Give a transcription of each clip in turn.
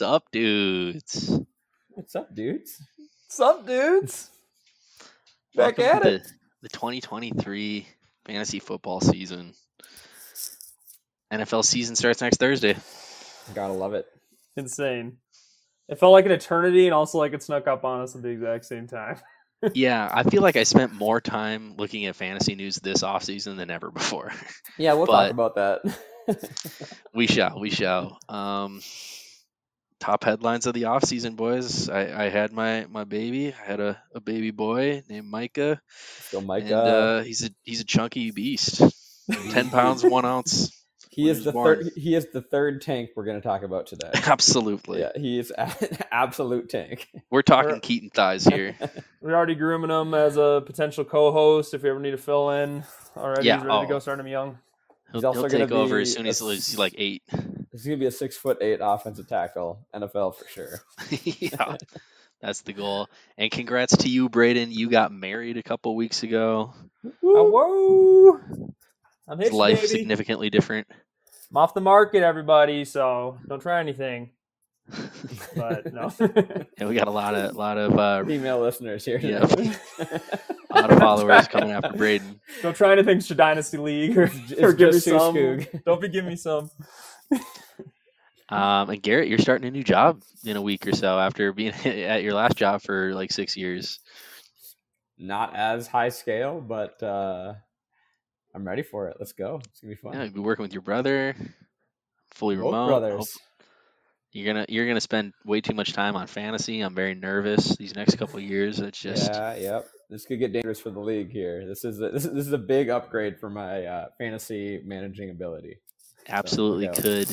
What's up, dudes? What's up, dudes? What's up, dudes? Back Welcome at it. The, the 2023 fantasy football season. NFL season starts next Thursday. Gotta love it. Insane. It felt like an eternity and also like it snuck up on us at the exact same time. yeah, I feel like I spent more time looking at fantasy news this offseason than ever before. Yeah, we'll But- talk about that. we shall, we shall. Um, top headlines of the offseason, boys. I, I had my, my baby. I had a, a baby boy named Micah. so Micah, and uh, he's a he's a chunky beast. Ten pounds, one ounce. he is he the born. third. He is the third tank we're gonna talk about today. Absolutely. yeah, he is an absolute tank. We're talking We're- Keaton thighs here. We're already grooming him as a potential co-host if we ever need to fill in. Already, Yeah, he's ready oh. to go. Start him young. He'll, He's also he'll take over as soon as he's like eight. He's gonna be a six foot eight offensive tackle, NFL for sure. yeah, that's the goal. And congrats to you, Braden. You got married a couple weeks ago. Whoa! I'm Is hitched, life baby. significantly different? I'm off the market, everybody. So don't try anything. But no. Yeah, we got a lot of lot of uh, Female listeners here. Yeah. a lot of followers coming after Braden. don't try anything for Dynasty League or, or give me some. Skoog. Don't be giving me some. Um, and Garrett, you're starting a new job in a week or so after being at your last job for like six years. Not as high scale, but uh, I'm ready for it. Let's go. It's gonna be fun. Yeah, you'll be working with your brother, fully Both remote. brothers. You're gonna you're gonna spend way too much time on fantasy. I'm very nervous these next couple of years. It's just Yeah, yep. This could get dangerous for the league here. This is a, this, is- this is a big upgrade for my uh, fantasy managing ability. Absolutely yeah. could.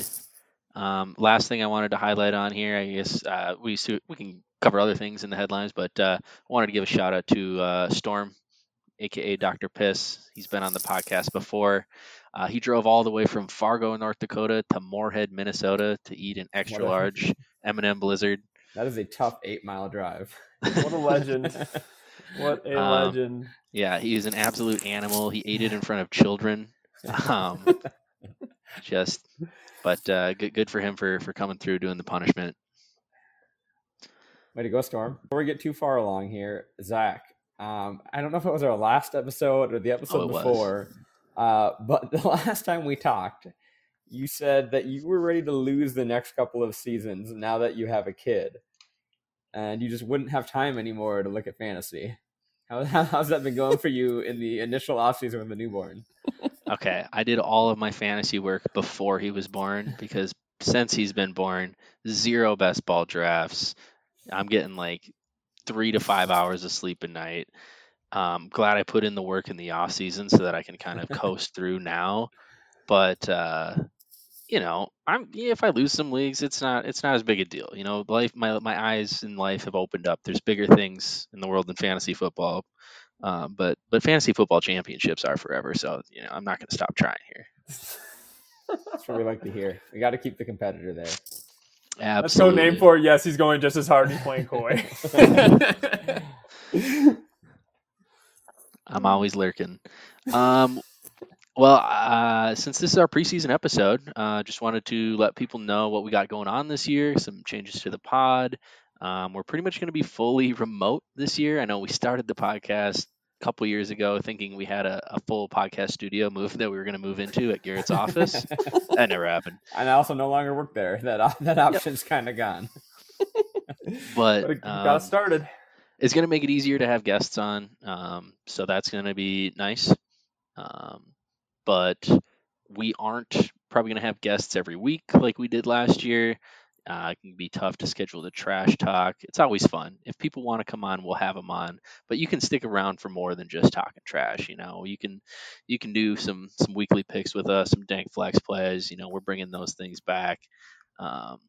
Um, last thing I wanted to highlight on here, I guess uh, we su- we can cover other things in the headlines, but uh, I wanted to give a shout out to uh, Storm, aka Dr. Piss. He's been on the podcast before. Uh, he drove all the way from Fargo, North Dakota, to Moorhead, Minnesota, to eat an extra What a- large M&M Blizzard. That is a tough eight mile drive. What a legend. What a Um, legend. Yeah, he is an absolute animal. He ate it in front of children. Um, just, but uh, good, good for him for for coming through doing the punishment. Way to go, Storm. Before we get too far along here, Zach, um, I don't know if it was our last episode or the episode Oh, before, uh, but the last time we talked, you said that you were ready to lose the next couple of seasons now that you have a kid, and you just wouldn't have time anymore to look at fantasy. How, how, how's that been going for you in the initial offseason with the newborn? Okay, I did all of my fantasy work before he was born because since he's been born, zero best ball drafts. I'm getting like three to five hours of sleep a night. Um, glad I put in the work in the off season so that I can kind of coast through now. But uh, you know, I'm yeah, if I lose some leagues, it's not it's not as big a deal. You know, life my my eyes in life have opened up. There's bigger things in the world than fantasy football. Um, but but fantasy football championships are forever, so you know I'm not going to stop trying here. That's what we like to hear. We got to keep the competitor there. That's no Absolutely. name for it. Yes, he's going just as hard. He's playing coy. I'm always lurking. Um, well, uh, since this is our preseason episode, uh, just wanted to let people know what we got going on this year. Some changes to the pod. Um, we're pretty much going to be fully remote this year. I know we started the podcast a couple years ago thinking we had a, a full podcast studio move that we were going to move into at Garrett's office. That never happened. and I also no longer work there. That that option's kind of gone. But But it um, got started. it's going to make it easier to have guests on. Um, so that's going to be nice. Um, but we aren't probably going to have guests every week like we did last year. Uh, it can be tough to schedule the trash talk. It's always fun. If people want to come on, we'll have them on. But you can stick around for more than just talking trash. You know, you can you can do some some weekly picks with us, some dank flex plays. You know, we're bringing those things back. Um,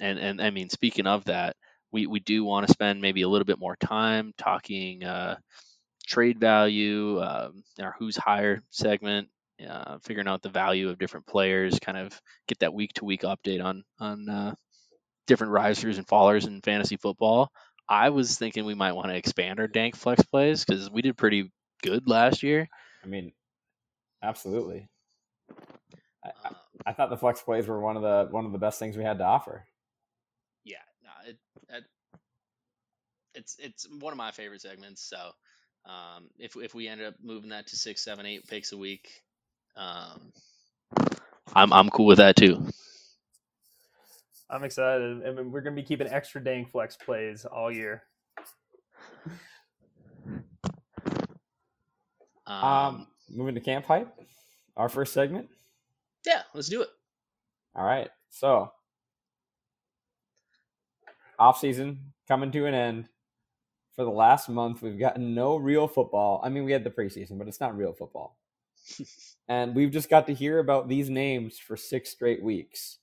and and I mean, speaking of that, we we do want to spend maybe a little bit more time talking uh, trade value um, in our who's higher segment, uh, figuring out the value of different players, kind of get that week to week update on on uh, different risers and fallers in fantasy football. I was thinking we might want to expand our dank flex plays because we did pretty good last year. I mean, absolutely. I, I, Uh, I thought the flex plays were one of the one of the best things we had to offer. Yeah, it, it, it's it's one of my favorite segments. So um, if if we end up moving that to six, seven, eight picks a week, um, I'm I'm cool with that too. I'm excited. I mean, we're gonna be keeping extra dang flex plays all year. Um, Um, moving to camp hype, our first segment. yeah, let's do it. All right, so off season coming to an end. For the last month, we've gotten no real football. I mean, we had the preseason, but it's not real football. And we've just got to hear about these names for six straight weeks.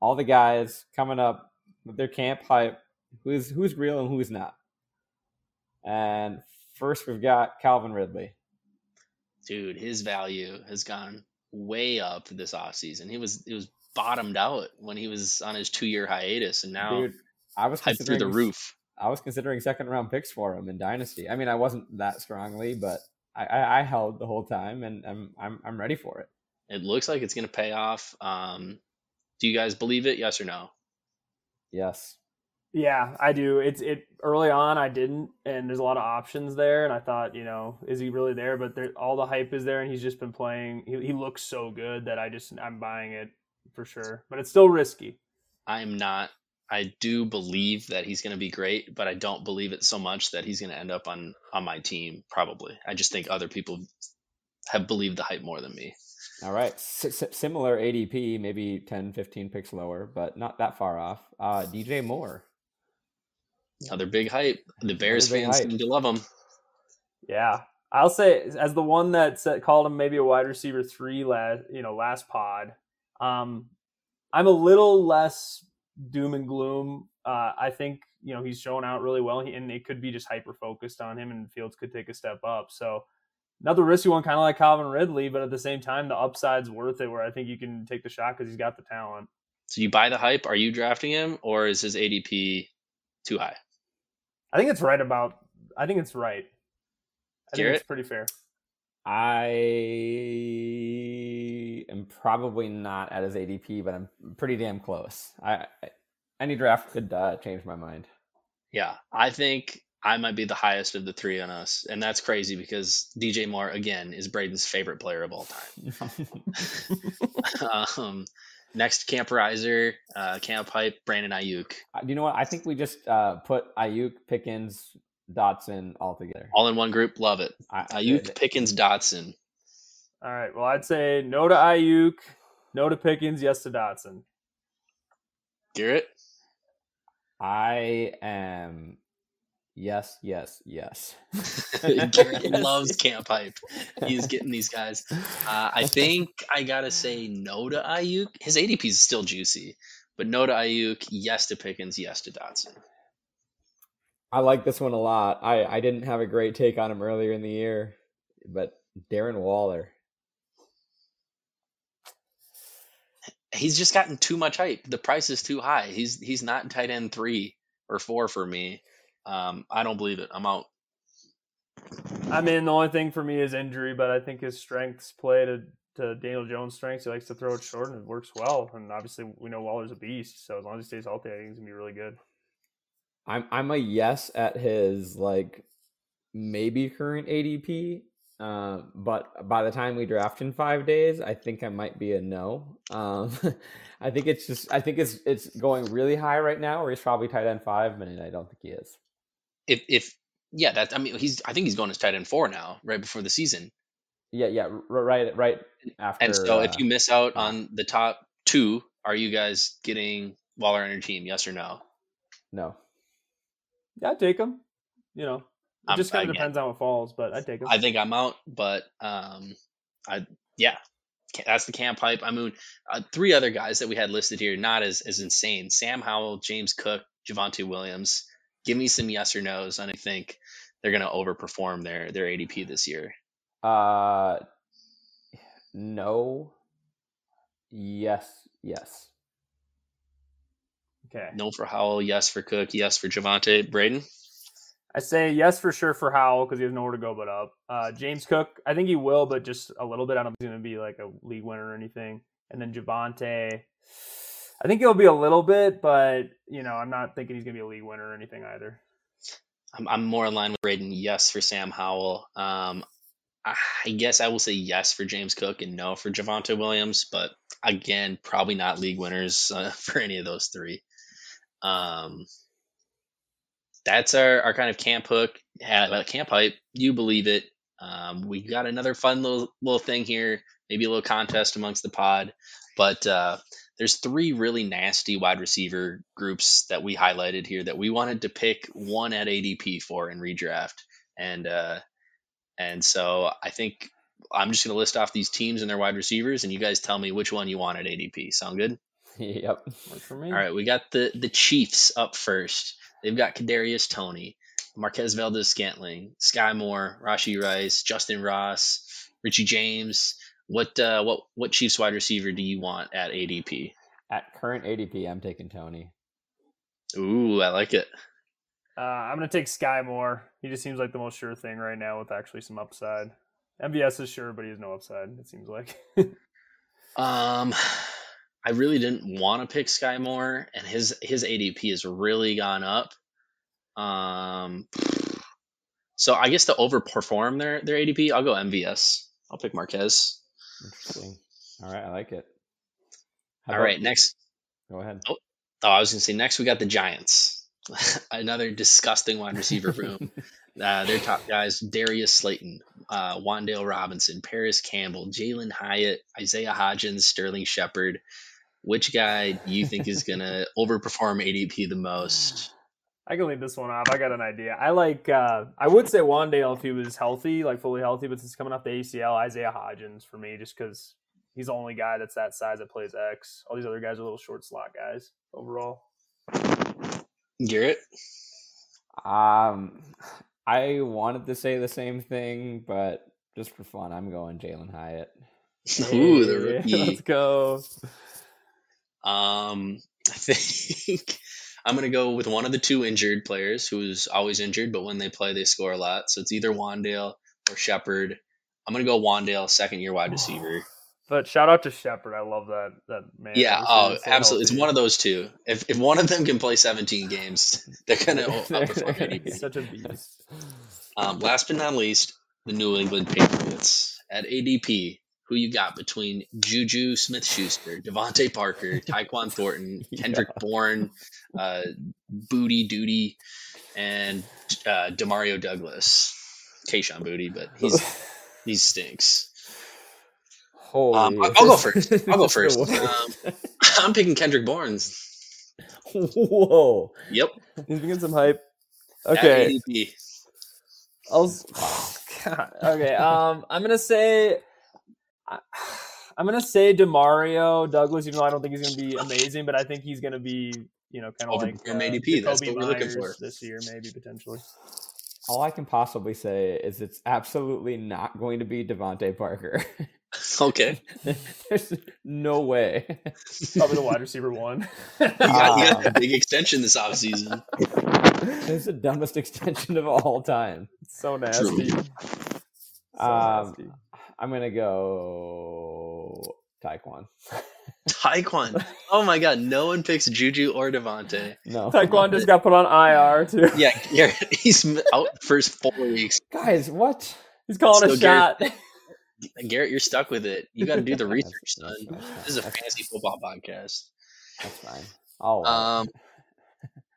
All the guys coming up with their camp hype, who's who's real and who's not. And first, we've got Calvin Ridley. Dude, his value has gone way up this offseason. He was it was bottomed out when he was on his two year hiatus, and now Dude, I was hyped through the roof. I was considering second round picks for him in Dynasty. I mean, I wasn't that strongly, but I, I, I held the whole time, and I'm I'm I'm ready for it. It looks like it's going to pay off. Um, do you guys believe it? Yes or no? Yes. Yeah, I do. It's it early on I didn't, and there's a lot of options there, and I thought, you know, is he really there? But there, all the hype is there, and he's just been playing. He, he looks so good that I just I'm buying it for sure. But it's still risky. I'm not. I do believe that he's going to be great, but I don't believe it so much that he's going to end up on on my team. Probably. I just think other people have believed the hype more than me. All right. S- s- similar ADP, maybe 10, 15 picks lower, but not that far off. Uh, DJ Moore. Another big hype. The Bears fans hype. seem to love him. Yeah, I'll say as the one that said, called him maybe a wide receiver three last you know last pod. Um, I'm a little less doom and gloom. Uh, I think you know he's showing out really well, and it could be just hyper focused on him, and Fields could take a step up. So another risky one, kind of like Calvin Ridley, but at the same time, the upside's worth it. Where I think you can take the shot because he's got the talent. So you buy the hype. Are you drafting him, or is his ADP too high? I think it's right about. I think it's right. I think Garrett? it's pretty fair. I am probably not at his ADP, but I'm pretty damn close. I, I any draft could uh, change my mind. Yeah, I think I might be the highest of the three on us, and that's crazy because DJ Moore again is Braden's favorite player of all time. um, next camp riser, uh, camp hype, Brandon Aiyuk, Uh, you know what? I think we just uh, put Aiyuk, Pickens, Dotson all together. all in one group. Love it. I, Aiyuk, Pickens, Dotson. All right. Well, I'd say no to Aiyuk, no to Pickens, yes to Dotson. Garrett, I am. Yes, yes, yes. Garrett Yes. loves camp hype. He's getting these guys. Uh, I think I gotta say no to Aiyuk. His ADP is still juicy, but no to Aiyuk. Yes to Pickens. Yes to Dotson. I like this one a lot. I, I didn't have a great take on him earlier in the year, but Darren Waller. He's just gotten too much hype. The price is too high. He's he's not tight end three or four for me. Um, I don't believe it. I'm out. I mean, the only thing for me is injury, but I think his strengths play to, to Daniel Jones' strengths. He likes to throw it short, and it works well. And obviously, we know Waller's a beast, so as long as he stays healthy, I think he's gonna be really good. I'm I'm a yes at his like maybe current ADP. Uh, but by the time we draft in five days, I think I might be a no. Um, I think it's just I think it's it's going really high right now, or he's probably tight end five, and I don't think he is. If if yeah, that's I mean he's I think he's going as tight end four now, right before the season. Yeah, yeah, right, right after. And so uh, if you miss out on the top two, are you guys getting Waller on your team? Yes or no? no, Yeah, I'd take him. You know, it just kind of depends on what falls, but I'd take him. I think I'm out, but um, I yeah, that's the camp hype. I mean, uh, three other guys that we had listed here, not as as insane: Sam Howell, James Cook, Javonte Williams. Give me some yes or nos, and I think they're going to overperform their their ADP this year. uh, no, yes, yes. okay. No for Howell, yes for Cook, yes for Javonte. Braden, I say yes for sure for Howell because he has nowhere to go but up. Uh, James Cook, I think he will, but just a little bit. I don't think he's going to be like a league winner or anything. And then Javonte, I think he'll be a little bit, but you know, I'm not thinking he's gonna be a league winner or anything either. I'm, I'm more in line with Braden. Yes for Sam Howell. Um, I guess I will say yes for James Cook and no for Javonte Williams, but again, probably not league winners uh, for any of those three. Um, that's our, our kind of camp hook, camp hype. You believe it. Um, we got another fun little little thing here, maybe a little contest amongst the pod, but uh, there's three really nasty wide receiver groups that we highlighted here that we wanted to pick one at ADP for in redraft, and uh, and so I think I'm just going to list off these teams and their wide receivers, and you guys tell me which one you want at ADP. Sound good? Yep. Works for me. All right, we got the the Chiefs up first. They've got Kadarius Toney, Marquez Valdes Scantling, Sky Moore, Rashee Rice, Justyn Ross, Richie James. What uh, what what Chiefs wide receiver do you want at ADP? At current ADP, I'm taking Toney. Ooh, I like it. Uh, I'm gonna take Sky Moore. He just seems like the most sure thing right now with actually some upside. MVS is sure, but he has no upside. It seems like. um, I really didn't want to pick Sky Moore, and his his ADP has really gone up. Um, so I guess to overperform their their ADP, I'll go MVS. I'll pick Marquez. Interesting. All right, I like it. How All right, next. Go ahead. Oh, oh, I was gonna say next we got the Giants. another disgusting wide receiver room. uh, their top guys: Darius Slayton, uh, Wan'Dale Robinson, Parris Campbell, Jalin Hyatt, Isaiah Hodgins, Sterling Shepard. Which guy do you think is gonna overperform ADP the most? I can leave this one off. I got an idea. I like. Uh, I would say Wan'Dale if he was healthy, like fully healthy, but since coming off the ACL, Isaiah Hodgins for me, just because he's the only guy that's that size that plays X. All these other guys are little short slot guys overall. Garrett? Um, I wanted to say the same thing, but just for fun, I'm going Jalin Hyatt. Ooh, the rookie. Let's go. Um, I think I'm gonna go with one of the two injured players who's always injured, but when they play, they score a lot. So it's either Wan'Dale or Shepard. I'm gonna go Wan'Dale, second year wide receiver. But shout out to Shepard. I love that that man. Yeah, oh, absolutely. It's one of those two. If if one of them can play 17 games, they're gonna outperform Such a beast. Um, last but not least, the New England Patriots at ADP. Who you got between Juju Smith Schuster, DeVante Parker, Tyquan Thornton, Kendrick yeah. Bourne, uh, Booty Duty, and uh, Demario Douglas? Kayshon Boutte, but he's he stinks. Holy, um, I'll, I'll go first. I'll go first. Um, I'm picking Kendrick Bournes. Whoa. Yep. He's getting some hype. Okay. I'll. Oh, God. Okay. Um, I'm gonna say. I'm gonna say Demario Douglas, even though I don't think he's gonna be amazing, but I think he's gonna be, you know, kind of like uh, ADP. That's what we're looking for this year, maybe potentially. All I can possibly say is it's absolutely not going to be DeVante Parker. Okay. There's no way. Probably the wide receiver one. he, got, you got a big extension this offseason. It's the dumbest extension of all time. It's so nasty. So um, nasty. I'm gonna go Tyquan. Tyquan. Oh my god, no one picks Juju or DeVante. No. Tyquan just got put on IR too. Yeah, yeah he's out first four weeks. Guys, what? He's calling so a shot. Garrett, Garrett, you're stuck with it. You got to do the research, son. This is a fantasy football podcast. That's fine. Oh, um,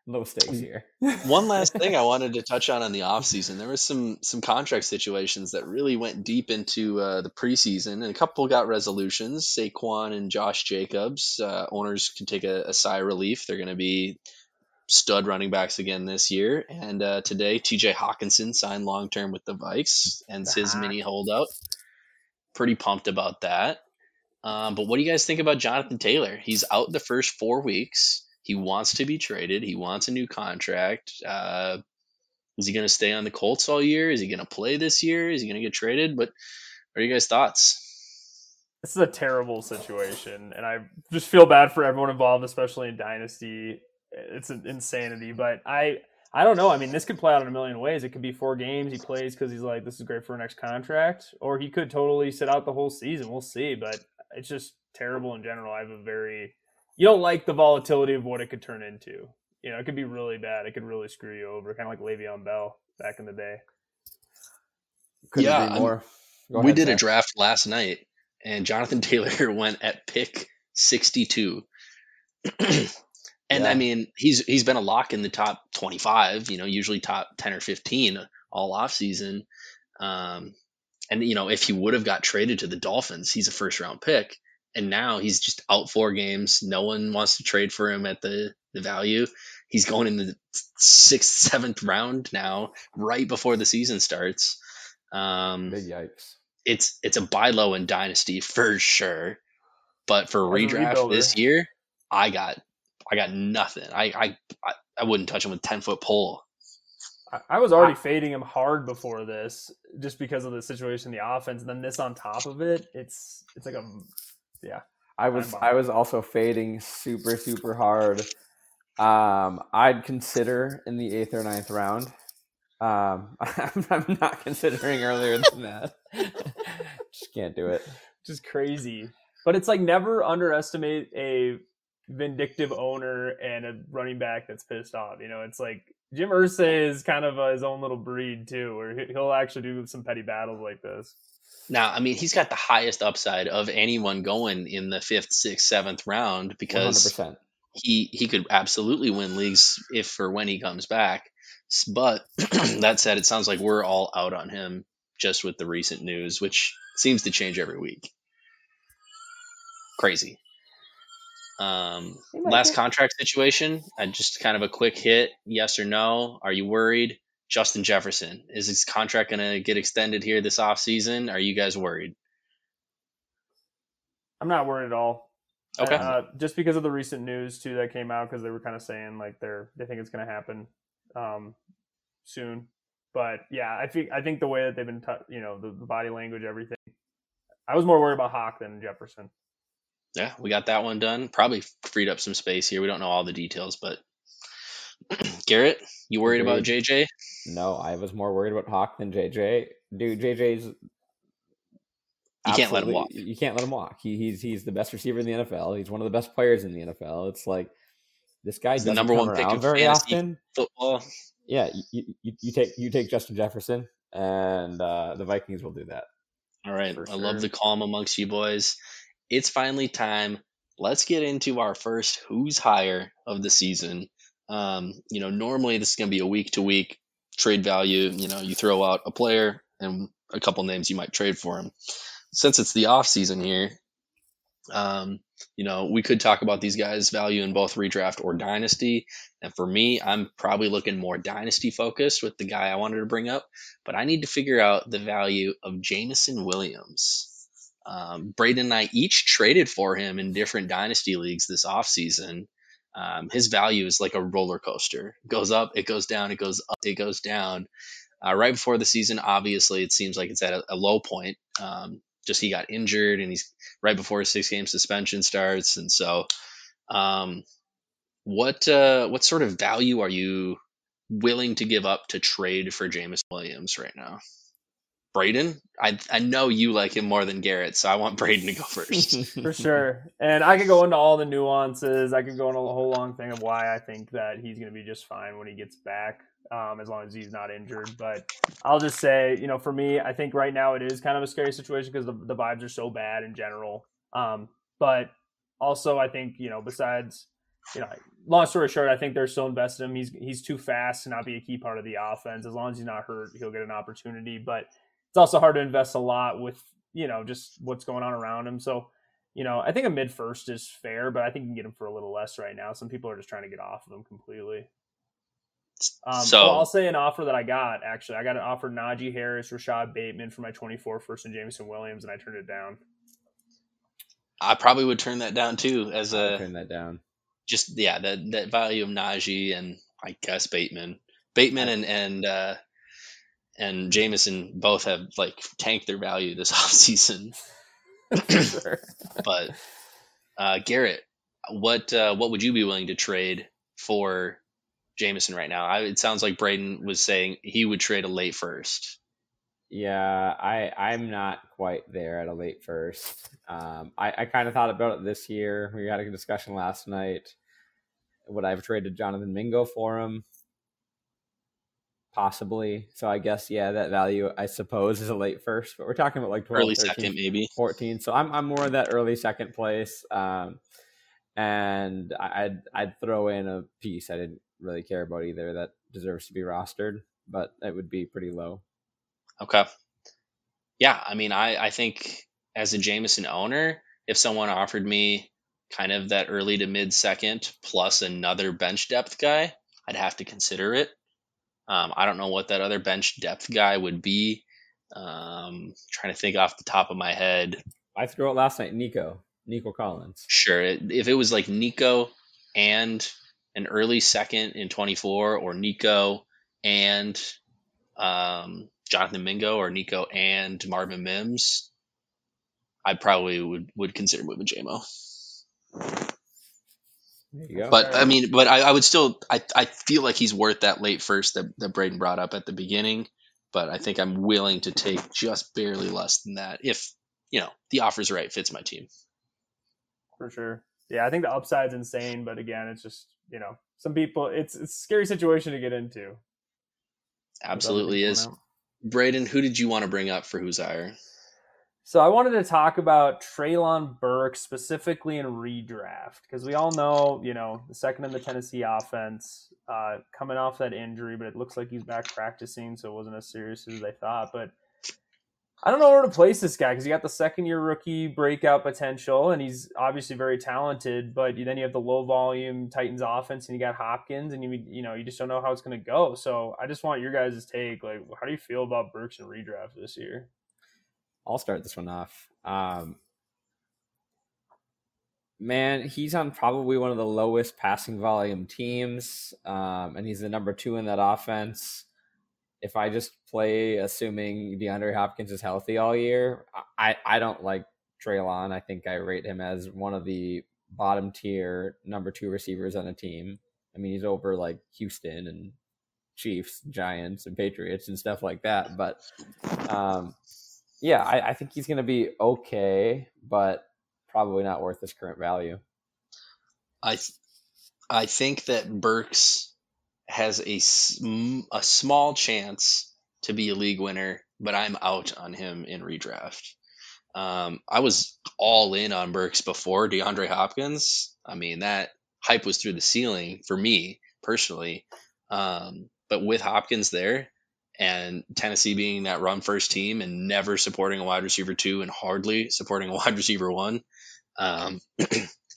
low stakes here. one last thing I wanted to touch on in the offseason. There was some some contract situations that really went deep into uh, the preseason, and a couple got resolutions. Saquon and Josh Jacobs. Uh, owners can take a, a sigh of relief. They're going to be stud running backs again this year. And uh, today, T.J. Hockenson signed long term with the Vikes, and his mini holdout pretty pumped about that. Um, but what do you guys think about Jonathan Taylor? He's out the first four weeks. He wants to be traded. He wants a new contract. Uh, is he going to stay on the Colts all year? Is he going to play this year? Is he going to get traded? What are you guys' thoughts? This is a terrible situation, and I just feel bad for everyone involved, especially in Dynasty. It's an insanity, but I I don't know. I mean, this could play out in a million ways. It could be four games he plays because he's like, this is great for a next contract, or he could totally sit out the whole season. We'll see, but it's just terrible in general. I have a very you don't like the volatility of what it could turn into. You know, it could be really bad. It could really screw you over, kind of like Le'Veon Bell back in the day. Couldn't Yeah, agree more. Go we ahead, did a draft last night, and Jonathan Taylor went at pick 62. and Yeah. I mean, he's he's been a lock in the top 25, you know, usually top 10 or 15 all off season. Um, and you know, if he would have got traded to the Dolphins, he's a first round pick. And now he's just out four games. No one wants to trade for him at the, the value. He's going in the sixth, seventh round now, right before the season starts. Um, Big yikes. it's it's a buy low in dynasty for sure. But for redraft this year, I got I got nothing. I I I, I wouldn't touch him with ten foot pole. I, I was already fading him hard before this, just because of the situation, in the offense, and then this on top of it. It's it's like a yeah. I was. I was also fading super super hard. Um, I'd consider in the eighth or ninth round. Um, I'm, I'm not considering earlier than that. Just can't do it. just crazy. But it's like never underestimate a vindictive owner and a running back that's pissed off. You know, it's like Jim Irsay is kind of uh, his own little breed too, where he'll actually do some petty battles like this. Now, I mean, he's got the highest upside of anyone going in the fifth, sixth, seventh round because percent. he he could absolutely win leagues if or when he comes back. But that said, it sounds like we're all out on him just with the recent news, which seems to change every week. Crazy. Um, last contract situation. I just kind of a quick hit. Yes or no? Are you worried? Justin Jefferson is his contract going to get extended here this offseason? Are you guys worried? I'm not worried at all. Okay. Uh, just because of the recent news too that came out, because they were kind of saying like they're they think it's going to happen um, soon. But yeah, I think I think the way that they've been, t- you know, the, the body language, everything. I was more worried about Hawk than Jefferson. Yeah, we got that one done. Probably freed up some space here. We don't know all the details, but Garrett, you worried about JJ? No, I was more worried about Hawk than JJ. Dude, JJ's You can't let him walk. You can't let him walk. He, he's he's the best receiver in the NFL. He's one of the best players in the NFL. It's like this guy He's doesn't number come one pick around very often. Football. Yeah, you, you, you take you take Justin Jefferson, and uh, the Vikings will do that. All right. I love the calm amongst you boys. It's finally time. Let's get into our first who's higher of the season. Um, you know, normally this is going to be a week to week trade value. You know, you throw out a player and a couple names you might trade for him. Since it's the off season here, um, you know, we could talk about these guys' value in both redraft or dynasty. And for me, I'm probably looking more dynasty focused with the guy I wanted to bring up, but I need to figure out the value of Jameson Williams. Um, Braden and I each traded for him in different dynasty leagues this offseason. Um, his value is like a roller coaster. It goes up, it goes down, it goes up, it goes down. Uh, right before the season, obviously, it seems like it's at a, a low point. Um, just he got injured, and he's right before his six game suspension starts, and so, um, what uh, what sort of value are you willing to give up to trade for Jameson Williams right now? Braden, I I know you like him more than Garrett, so I want Braden to go first. for sure. And I could go into all the nuances. I could go into a whole long thing of why I think that he's going to be just fine when he gets back, um, as long as he's not injured. But I'll just say, you know, for me, I think right now it is kind of a scary situation because the, the vibes are so bad in general. Um, but also, I think you know, besides, you know, long story short, I think they're still invested in him. He's he's too fast to not be a key part of the offense. As long as he's not hurt, he'll get an opportunity. But it's also hard to invest a lot with you know just what's going on around him. So you know, I think a mid first is fair, but I think you can get him for a little less right now. Some people are just trying to get off of him completely. Um, So- well, I'll say an offer that I got actually. I got an offer Najee Harris, Rashod Bateman for my 24 first and Jameson Williams, and I turned it down. I probably would turn that down too, as a turn that down. just yeah that that value of Najee and I guess Bateman, Bateman and and uh, and Jameson both have like tanked their value this offseason. Sure. But uh, Garrett, what uh, what would you be willing to trade for Jameson right now? I, it sounds like Braden was saying he would trade a late first. Yeah, I I'm not quite there at a late first. Um, I I kind of thought about it this year. We had a discussion last night. Would I have traded Jonathan Mingo for him? Possibly. So I guess yeah, that value I suppose is a late first, but we're talking about like 12, Early 13, second, maybe. 14. So I'm I'm more of that early second place. Um, and I'd I'd throw in a piece I didn't really care about either that deserves to be rostered, but it would be pretty low. Okay. Yeah, I mean, I I think as a Jameson owner, if someone offered me kind of that early to mid second plus another bench depth guy, I'd have to consider it. Um, I don't know what that other bench depth guy would be. Um, trying to think off the top of my head. I threw out last night Nico Nico Collins. Sure, if it was like Nico and an early second in 24, or Nico and um, Jonathan Mingo, or Nico and Marvin Mims, I probably would would consider moving Jamo. There you go. But. I mean, but I, I would still, I, I feel like he's worth that late first that, that Braden brought up at the beginning. But I think I'm willing to take just barely less than that if, you know, the offer's right, fits my team. for sure. Yeah, I think the upside's insane, but again, it's just you know some people. It's it's a scary situation to get into. Absolutely is. Braden, who did you want to bring up for who's higher? So I wanted to talk about Treylon Burke specifically in redraft because we all know, you know, the second in the Tennessee offense, uh, coming off that injury, but it looks like he's back practicing, so it wasn't as serious as they thought. But I don't know where to place this guy because you got the second year rookie breakout potential, and he's obviously very talented. But then you have the low volume Titans offense, and you got Hopkins, and you you know you just don't know how it's going to go. So I just want your guys' take. Like, how do you feel about Burks and redraft this year? I'll start this one off. Um, man, he's on probably one of the lowest passing volume teams, um, and he's the number two in that offense. If I just play assuming DeAndre Hopkins is healthy all year, I, I don't like Treylon. I think I rate him as one of the bottom tier number two receivers on a team. I mean, he's over like Houston and Chiefs, Giants, and Patriots and stuff like that. But um, yeah, I, I think he's going to be okay, but probably not worth his current value. I, th- I think that Burks has a, sm- a small chance to be a league winner, but I'm out on him in redraft. Um, I was all in on Burks before DeAndre Hopkins. I mean, that hype was through the ceiling for me personally. Um, but with Hopkins there and Tennessee being that run first team and never supporting a wide receiver two and hardly supporting a wide receiver one, um,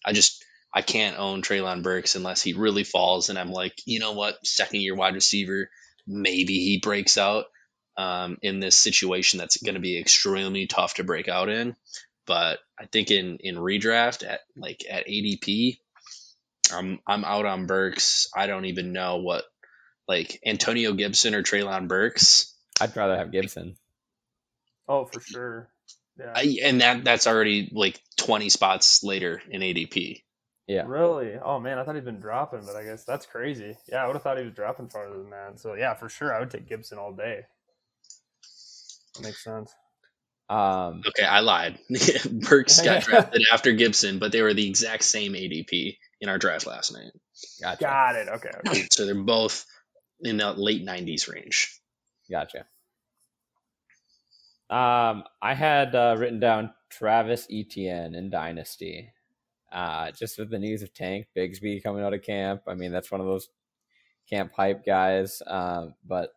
I just I can't own Treylon Burks unless he really falls and I'm like, you know what, second year wide receiver, maybe he breaks out um, in this situation that's going to be extremely tough to break out in. But I think in in redraft at like at ADP, I'm I'm out on Burks. I don't even know what like Antonio Gibson or Treylon Burks. I'd rather have Gibson. Oh, for sure. Yeah. I, and that that's already like 20 spots later in ADP. Yeah. Really? Oh man, I thought he'd been dropping, but I guess that's crazy. Yeah, I would have thought he was dropping farther than that. So yeah, for sure, I would take Gibson all day. That makes sense. Um, Okay, I lied. Burks got drafted after Gibson, but they were the exact same ADP in our draft last night. gotcha. Got it. Okay. okay. So they're both in the late 90s range. Gotcha. Um, I had uh, written down Travis Etienne in Dynasty. Uh, just with the news of Tank Bigsby coming out of camp. I mean, that's one of those camp hype guys. Um, but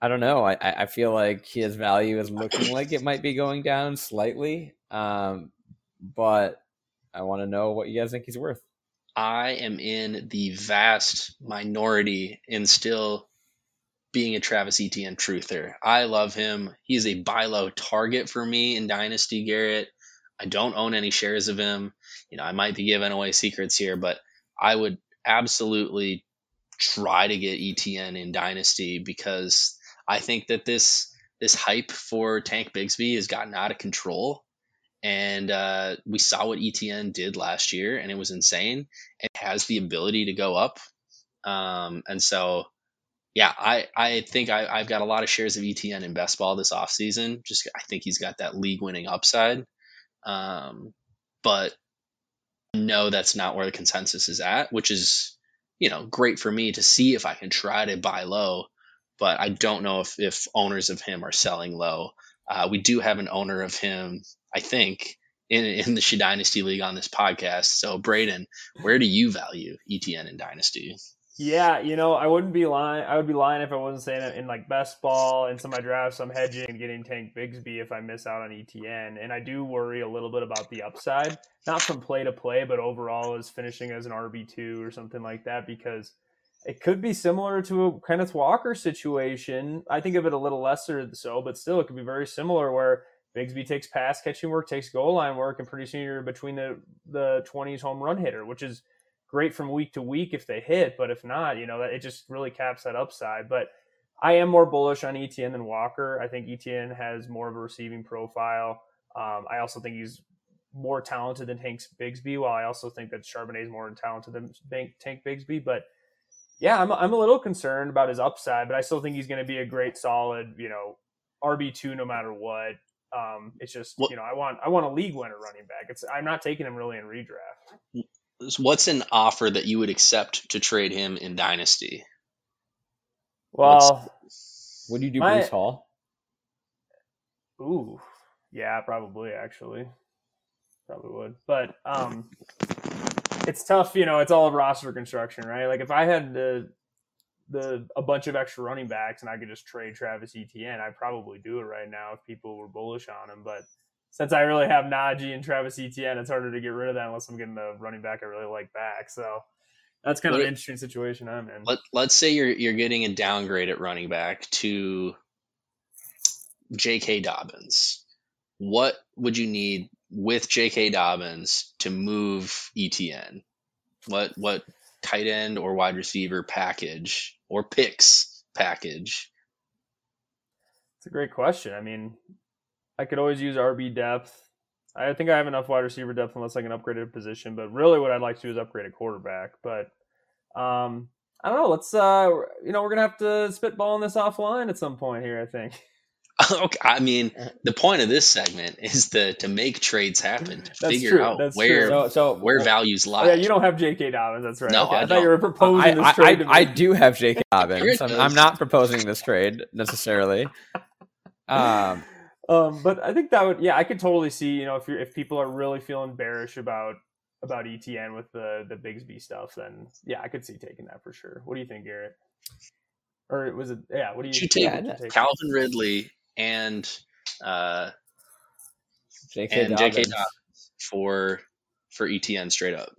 I don't know. I, I I feel like his value is looking like it might be going down slightly. Um, but I want to know what you guys think he's worth. I am in the vast minority in still being a Travis Etienne truther. I love him. He's a buy low target for me in Dynasty Garrett. I don't own any shares of him. You know, I might be giving away secrets here, but I would absolutely try to get ETN in Dynasty because I think that this this hype for Tank Bigsby has gotten out of control. And uh, we saw what ETN did last year, and it was insane. It has the ability to go up. Um, and so, yeah, I, I think I, I've got a lot of shares of ETN in best ball this offseason. Just I think he's got that league winning upside. Um, but no, that's not where the consensus is at, which is, you know, great for me to see if I can try to buy low. But I don't know if, if owners of him are selling low. Uh, we do have an owner of him, I think, in, in the She Dynasty League on this podcast. So, Braden, where do you value ETN in Dynasty? Yeah, you know, I wouldn't be lying. I would be lying if I wasn't saying it in like best ball and some of my drafts. I'm hedging and getting Tank Bigsby if I miss out on ETN, and I do worry a little bit about the upside, not from play to play, but overall as finishing as an RB two or something like that, because it could be similar to a Kenneth Walker situation. I think of it a little lesser so, but still, it could be very similar where Bigsby takes pass catching work, takes goal line work, and pretty soon you're between the the 20s home run hitter, which is great from week to week if they hit, but if not, you know, it just really caps that upside. But I am more bullish on ETN than Walker. I think ETN has more of a receiving profile. Um, I also think he's more talented than Tank Bigsby, while I also think that Charbonnet is more talented than Tank Bigsby. But yeah, I'm, I'm a little concerned about his upside, but I still think he's going to be a great, solid, you know, RB two no matter what. Um, it's just you know I want I want a league winner running back. It's I'm not taking him really in redraft what's an offer that you would accept to trade him in Dynasty? Well, what's, would you do my, Breece Hall? Ooh, yeah, probably actually, probably would. But um, it's tough, you know. It's all roster construction, right? Like if I had the the a bunch of extra running backs and I could just trade Travis Etienne, I'd probably do it right now if people were bullish on him. But since I really have Najee and Travis Etienne, it's harder to get rid of that unless I'm getting a running back I really like back. So that's kind of an interesting situation I'm in. Let, let's say you're you're getting a downgrade at running back to J.K. Dobbins. What would you need with J.K. Dobbins to move ETN? What what tight end or wide receiver package or picks package? It's a great question. I mean, I could always use RB depth. I think I have enough wide receiver depth unless I can upgrade a position. But really, what I'd like to do is upgrade a quarterback. But um, I don't know. Let's uh, you know, we're gonna have to spitball on this offline at some point here. I think. Okay, I mean, the point of this segment is to to make trades happen, to that's figure true. out that's where so, so, where well, values lie. Yeah, you don't have J.K. Dobbins. That's right. No, okay, I, I thought you were proposing this trade. I, I, do have J.K. Dobbins. I'm, I'm, not proposing this trade necessarily. Um, um, but I think that would, yeah, I could totally see, you know, if you're, if people are really feeling bearish about, about ETN with the, the Bigsby stuff, then yeah, I could see taking that for sure. What do you think, Garrett? Or was it, yeah, what do you, you take? Yeah, take? Calvin Ridley and, uh, JK and Dobbins. JK Dobbins for, for ETN straight up.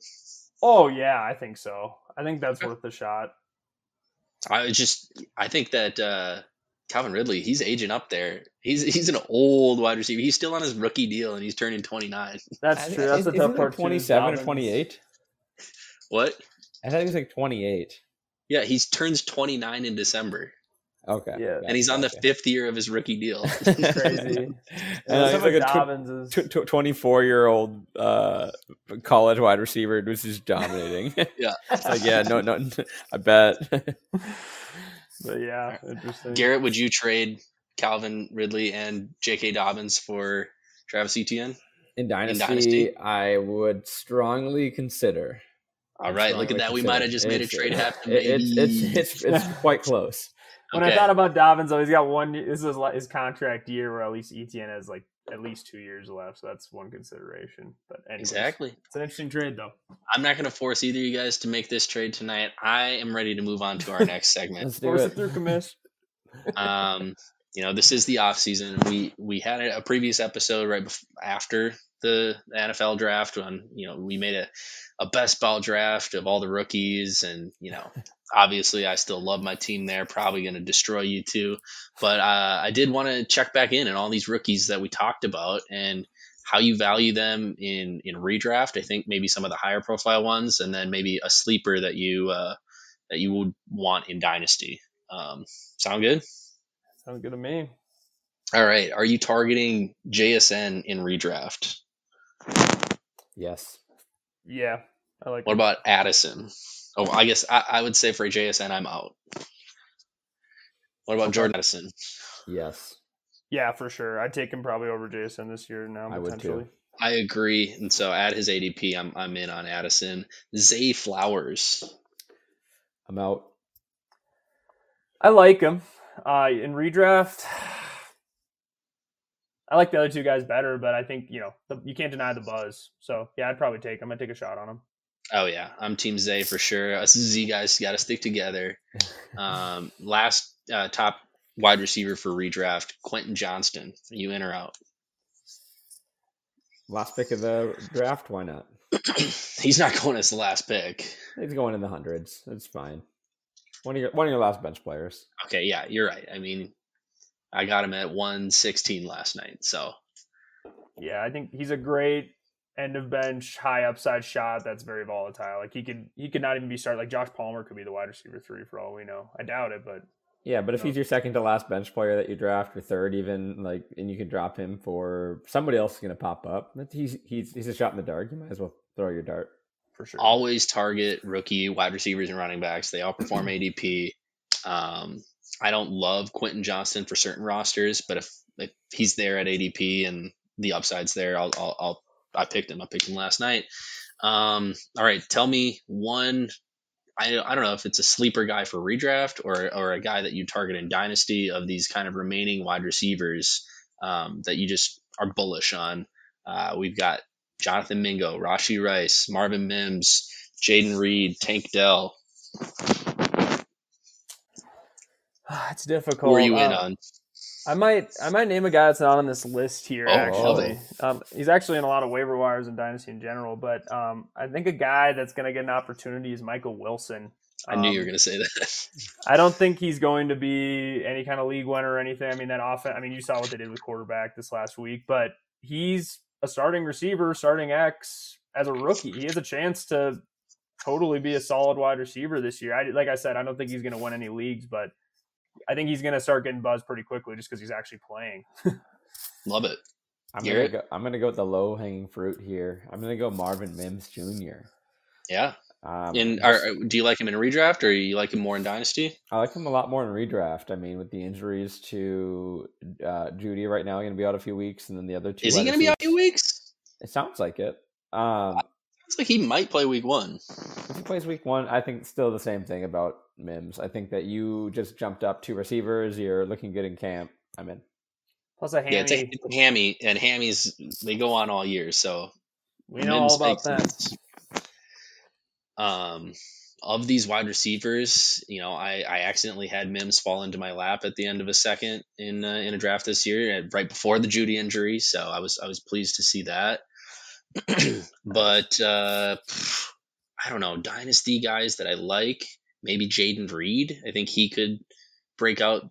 Oh yeah, I think so. I think that's worth the shot. I just, I think that, uh, Calvin Ridley, he's aging up there. He's he's an old wide receiver. He's still on his rookie deal, and he's turning twenty nine. That's true. That's the tough part. Twenty seven or twenty eight. What? I thought he was like twenty eight. Yeah, he turns twenty nine in December. Okay. Yeah. And he's on the fifth year of his rookie deal. crazy. and uh, he's like a tw- tw- 24 year old uh, college wide receiver who's just dominating. yeah. it's like, yeah, no, no, I bet. But yeah, interesting. Garrett, would you trade Calvin Ridley and J.K. Dobbins for Travis Etienne? In Dynasty, In Dynasty? I would strongly consider. All right, look at that. We might have just made a trade happen. It, it's, it's, it's, it's quite close. When okay. I thought about Dobbins, though, he's got one. This is his contract year, where at least Etienne has like at least two years left. So that's one consideration. But anyways, exactly, it's an interesting trade, though. I'm not going to force either of you guys to make this trade tonight. I am ready to move on to our next segment. Let's force it. it through, commish. um, you know, this is the off season. We we had a, previous episode right before, after the NFL draft when you know we made a a best ball draft of all the rookies and you know obviously I still love my team there. Probably going to destroy you too. But uh, I did want to check back in on all these rookies that we talked about and how you value them in in redraft. I think maybe some of the higher profile ones, and then maybe a sleeper that you uh, that you would want in dynasty. Um, sound good? Sound good to me. All right. Are you targeting JSN in redraft? Yes. Yeah, I like. What about Addison? Oh, I guess I, I would say for JSN, I'm out. What about Jordan Addison? Yes. Yeah, for sure. I'd take him probably over JSN this year now I would too. potentially. I agree, and so at his ADP, I'm I'm in on Addison. Zay Flowers. I'm out. I like him. Uh, in redraft, I like the other two guys better, but I think you know the, you can't deny the buzz. So yeah, I'd probably take him. I'd take a shot on him. Oh yeah, I'm Team Zay for sure. Us Z guys got to stick together. Um, last uh, top wide receiver for redraft, Quentin Johnston. Are you in or out? Last pick of the draft. Why not? He's not going as the last pick. He's going in the hundreds. It's fine. One of your one of your last bench players. Okay, yeah, you're right. I mean, I got him at 116 last night, so Yeah, I think he's a great end of bench, high upside shot that's very volatile. Like he could he could not even be started. Like Josh Palmer could be the wide receiver three for all we know. I doubt it, but Yeah, but if No. he's your second to last bench player that you draft or third even, like, and you can drop him for somebody else is going to pop up. He's he's he's a shot in the dark. You might as well throw your dart. For sure. always target rookie wide receivers and running backs. They all perform ADP. Um, I don't love Quentin Johnston for certain rosters, but if if he's there at ADP and the upside's there, I'll I'll, I'll I picked him. I picked him last night. Um, all right, tell me one. I, I don't know if it's a sleeper guy for redraft or or a guy that you target in dynasty of these kind of remaining wide receivers um, that you just are bullish on. Uh, we've got Jonathan Mingo, Rashee Rice, Marvin Mims, Jayden Reed, Tank Dell. it's difficult. Who are you in Uh, on? I might I might name a guy that's not on this list here. Oh, actually, um, he's actually in a lot of waiver wires and dynasty in general. But um, I think a guy that's going to get an opportunity is Michael Wilson. I knew you were Um, going to say that. I don't think he's going to be any kind of league winner or anything. I mean, that offense. I mean, you saw what they did with quarterback this last week, but he's a starting receiver, starting X as a rookie. He has a chance to totally be a solid wide receiver this year. I like I said, I don't think he's going to win any leagues, but I think he's going to start getting buzzed pretty quickly just because he's actually playing. Love it. I'm Garrett? gonna go. I'm gonna go with the low hanging fruit here. I'm gonna go Marvin Mims Jr. Yeah. Um, In are, do you like him in redraft or you like him more in dynasty? I like him a lot more in redraft. I mean, with the injuries to uh, Jeudy right now, going to be out a few weeks, and then the other two. Is he going to be out a few weeks? It sounds like it. Um, It's like he might play week one. if he plays week one, I think still the same thing about Mims. I think that you just jumped up two receivers. You're looking good in camp. I'm in. Plus a hammy. Yeah, it's a, hammy, and hammies they go on all year. So we know Mims all about that. sense. Um, of these wide receivers, you know, I, I accidentally had Mims fall into my lap at the end of a second in uh, in a draft this year, right before the Jeudy injury. So I was I was pleased to see that. but uh, I don't know dynasty guys that I like. Maybe Jayden Reed. I think he could break out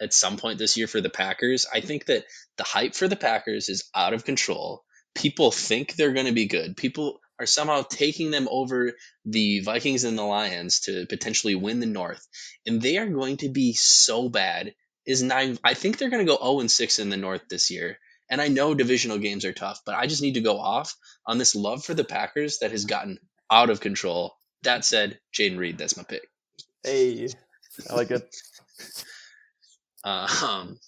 at some point this year for the Packers. I think that the hype for the Packers is out of control. People think they're going to be good. People are somehow taking them over the Vikings and the Lions to potentially win the North, and they are going to be so bad. Is nine? I think they're going to go zero and six in the North this year. And I know divisional games are tough, but I just need to go off on this love for the Packers that has gotten out of control. That said, Jayden Reed, that's my pick. Hey, I like it. Uh, um,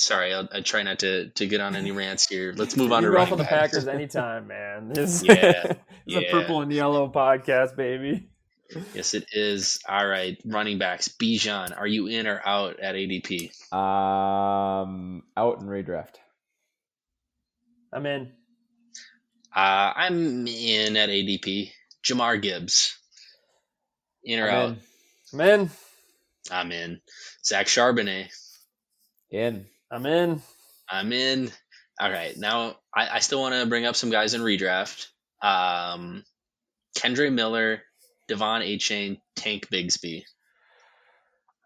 sorry, I'll, I try not to to get on any rants here. Let's move on you to rough running on the backs. Packers anytime, man. This, Yeah, it's a purple and yellow podcast, baby. Yes, it is. All right, running backs. Bijan, are you in or out at ADP? Um, out in redraft. I'm in. Uh, I'm in at ADP. Jahmyr Gibbs. In or I'm out? in. I'm in. I'm in. Zach Charbonnet. In. I'm in. I'm in. All right. Now, I, I still want to bring up some guys in redraft. Um, Kendre Miller, De'Von Achane, Tank Bigsby.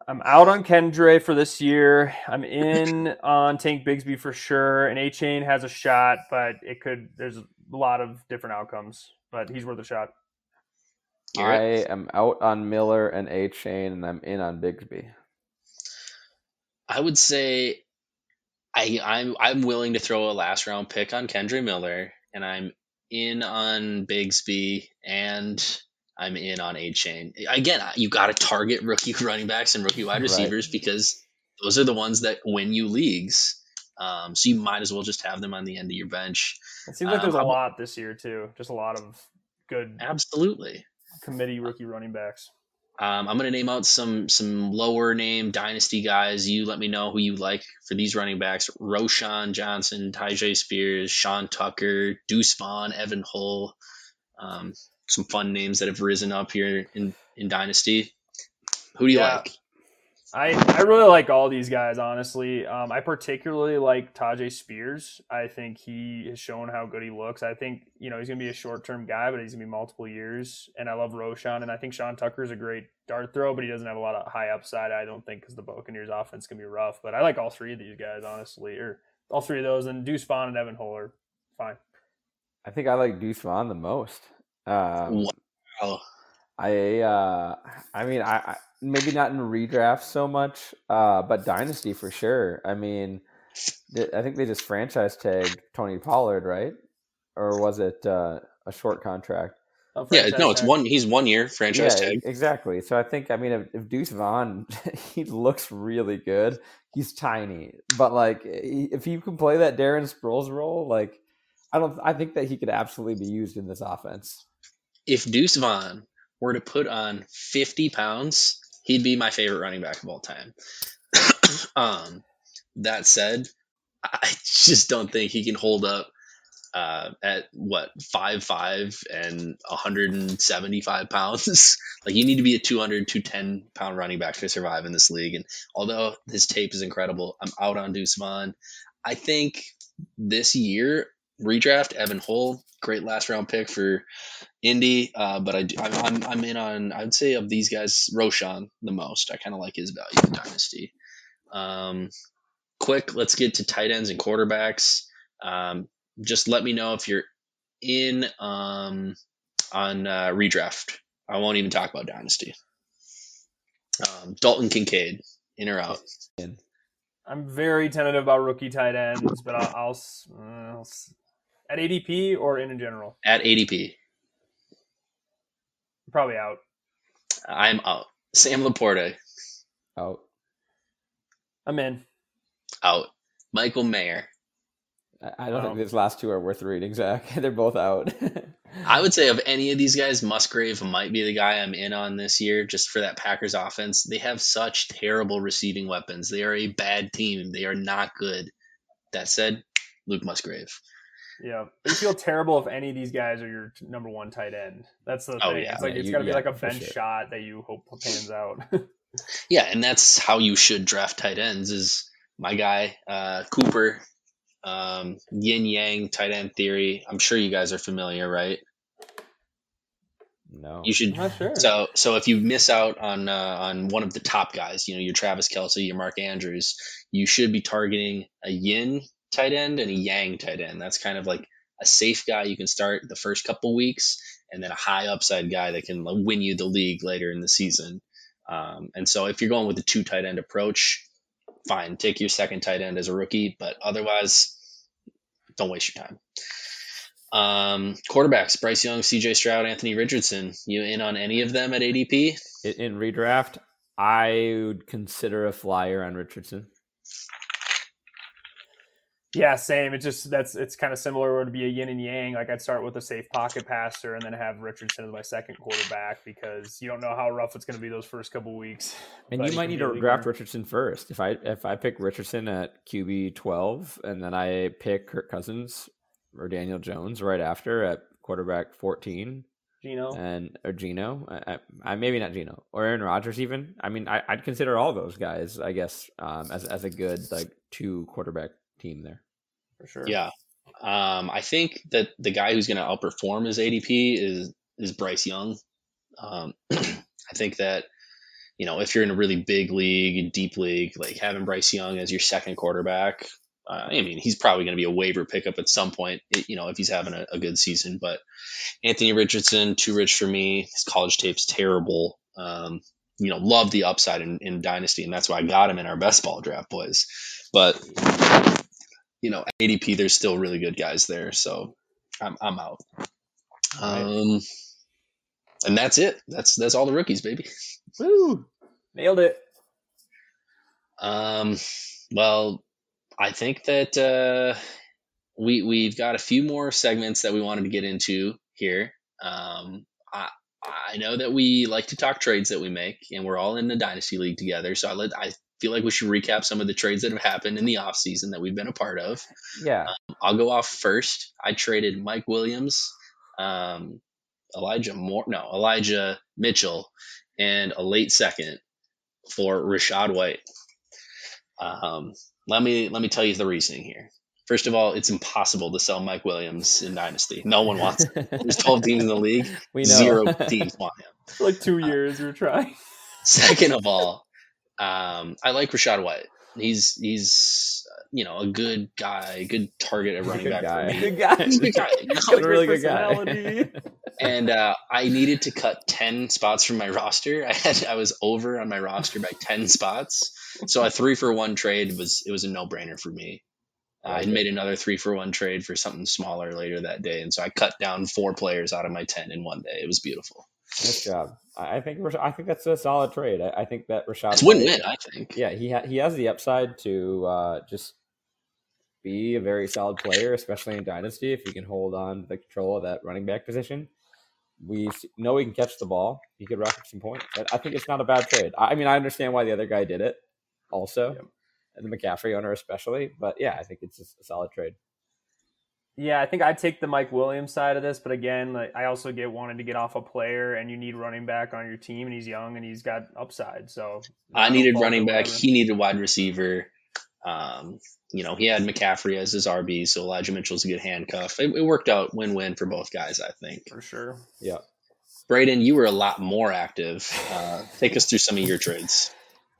I'm out on Kendre for this year. I'm in on Tank Bigsby for sure. And Achane has a shot, but it could. There's a lot of different outcomes, but he's worth a shot. Garrett? I am out on Miller and Achane, and I'm in on Bigsby. I would say I, I'm I'm willing to throw a last round pick on Kendre Miller, and I'm in on Bigsby, and I'm in on Achane. Again, you got to target rookie running backs and rookie wide Right. receivers because those are the ones that win you leagues. Um, so you might as well just have them on the end of your bench. It seems like Um, there's a lot this year too. Just a lot of good Absolutely. committee rookie running backs. Um, I'm going to name out some some lower name dynasty guys. You let me know who you like for these running backs: Roschon Johnson, Tyjae Spears, Sean Tucker, Deuce Vaughn, Evan Hull. Um, some fun names that have risen up here in in dynasty. Who do you Yeah. like? I, I really like all these guys, honestly. Um, I particularly like Tyjae Spears. I think he has shown how good he looks. I think, you know, he's going to be a short term guy, but he's going to be multiple years. And I love Roschon. And I think Sean Tucker is a great dart throw, but he doesn't have a lot of high upside, I don't think, because the Buccaneers offense can be rough. But I like all three of these guys, honestly, or all three of those. And Deuce Vaughn and Evan Holler, fine. I think I like Deuce Vaughn the most. Um, Wow. I uh, I mean, I, I maybe not in redraft so much, uh, but dynasty for sure. I mean, th- I think they just franchise tagged Tony Pollard, right? Or was it uh, a short contract? Uh, Yeah, no, it's tag. one. He's one year franchise yeah, tag. exactly. So I think I mean if, if Deuce Vaughn, he looks really good. He's tiny, but like if he can play that Darren Sproles role, like I don't, I think that he could absolutely be used in this offense. If Deuce Vaughn were to put on 50 pounds, he'd be my favorite running back of all time. um, that said, I just don't think he can hold up uh, at what five five and 175 pounds. like you need to be a 200, 210 pound running back to survive in this league. And although his tape is incredible, I'm out on Deuce Vaughn. I think this year redraft Evan Hull, great last round pick for Indy. Uh, but I I'm, I'm I'm in on I would say of these guys Roschon the most. I kind of like his value in dynasty. Um, quick, let's get to tight ends and quarterbacks. Um, just let me know if you're in um, on uh, redraft. I won't even talk about dynasty. Um, Dalton Kincaid, in or out? I'm very tentative about rookie tight ends, but I'll, I'll, I'll at ADP or in general, At ADP, probably out. I'm out. Sam LaPorta, out. I'm in. out. Michael Mayer. I- I don't Wow. think these last two are worth reading, Zach. They're both out. I would say of any of these guys, Musgrave might be the guy I'm in on this year, just for that Packers offense. They have such terrible receiving weapons. They are a bad team. They are not good. That said, Luke Musgrave. Yeah, but you feel terrible if any of these guys are your number one tight end. That's the thing. Oh, yeah. it's like Yeah, it's you- got to be yeah, like a bench sure. shot that you hope pans out. Yeah, and that's how you should draft tight ends. Is my guy uh, Cooper, um, Yin Yang tight end theory. I'm sure you guys are familiar, right? no. You should I'm not sure. So, so if you miss out on uh, on one of the top guys, you know your Travis Kelce, your Mark Andrews, you should be targeting a Yin tight end and a Yang tight end. That's kind of like a safe guy you can start the first couple weeks, and then a high upside guy that can win you the league later in the season. Um, and so, if you're going with the two tight end approach, fine, take your second tight end as a rookie, but otherwise, don't waste your time. Um, quarterbacks: Bryce Young, C.J. Stroud, Anthony Richardson. You in on any of them at ADP? in, in redraft, I would consider a flyer on Richardson. Yeah, same. It's just that's it's kind of similar. It would be a yin and yang. Like I'd start with a safe pocket passer and then have Richardson as my second quarterback because you don't know how rough it's going to be those first couple weeks. And But you might need to draft winner. Richardson first. If I if I pick Richardson at QB twelve, and then I pick Kirk Cousins or Daniel Jones right after at quarterback fourteen, Geno. and or Geno, I, I, I maybe not Geno or Aaron Rodgers even. I mean, I, I'd consider all those guys, I guess, um, as as a good like two quarterback team there. For sure. Yeah. Um, I think that the guy who's going to outperform his ADP is is Bryce Young. Um, I think that you know if you're in a really big league, deep league, like having Bryce Young as your second quarterback. Uh, I mean, he's probably going to be a waiver pickup at some point, you know, if he's having a, a good season. But Anthony Richardson, too rich for me. His college tape's terrible. Um, you know, love the upside in, in Dynasty, and that's why I got him in our best ball draft, boys. But you know, ADP, there's still really good guys there, so I'm I'm out. Um, and that's it. That's that's all the rookies, baby. Woo! Nailed it. Um, well, I think that uh, we we've got a few more segments that we wanted to get into here. Um, I I know that we like to talk trades that we make, and we're all in the dynasty league together. So I let I feel like we should recap some of the trades that have happened in the off season that we've been a part of. Yeah. Um, I'll go off first. I traded Mike Williams, um, Elijah Moore, no Elijah Mitchell, and a late second for Rachaad White. Um, let me let me tell you the reasoning here. First of all, it's impossible to sell Mike Williams in Dynasty. No one wants him. There's 12 teams in the league. we know. Zero teams want him. Like two years we're trying. Second of all, um, I like Rachaad White. He's he's you know a good guy, good target at running Good back guy. for me. Good guy. He's a good guy. you? He's a really good guy. and uh, I needed to cut ten spots from my roster. I had I was over on my roster by ten spots, so a three for one trade was it was a no brainer for me. Uh, I made another three for one trade for something smaller later that day, and so I cut down four players out of my ten in one day. It was beautiful. Nice job. I I think Rash- I think that's a solid trade. I, I think that Rachaad. It's win win, I think. Yeah, he ha- he has the upside to uh, just be a very solid player, especially in dynasty. If he can hold on to the control of that running back position, we know he can catch the ball. He could rack up some points. I, I think it's not a bad trade. I, I mean, I understand why the other guy did it, also, Yep. and the McCaffrey owner especially. But yeah, I think it's just a solid trade. Yeah, I think I'd take the Mike Williams side of this, but again, like I also get wanted to get off a player, and you need running back on your team, and he's young and he's got upside. So I needed running back. He needed wide receiver. Um, you know, he had McCaffrey as his RB, so Elijah Mitchell's a good handcuff. It, it worked out win win for both guys, I think. for sure. Yeah. Braden, you were a lot more active. Uh, take us through some of your trades.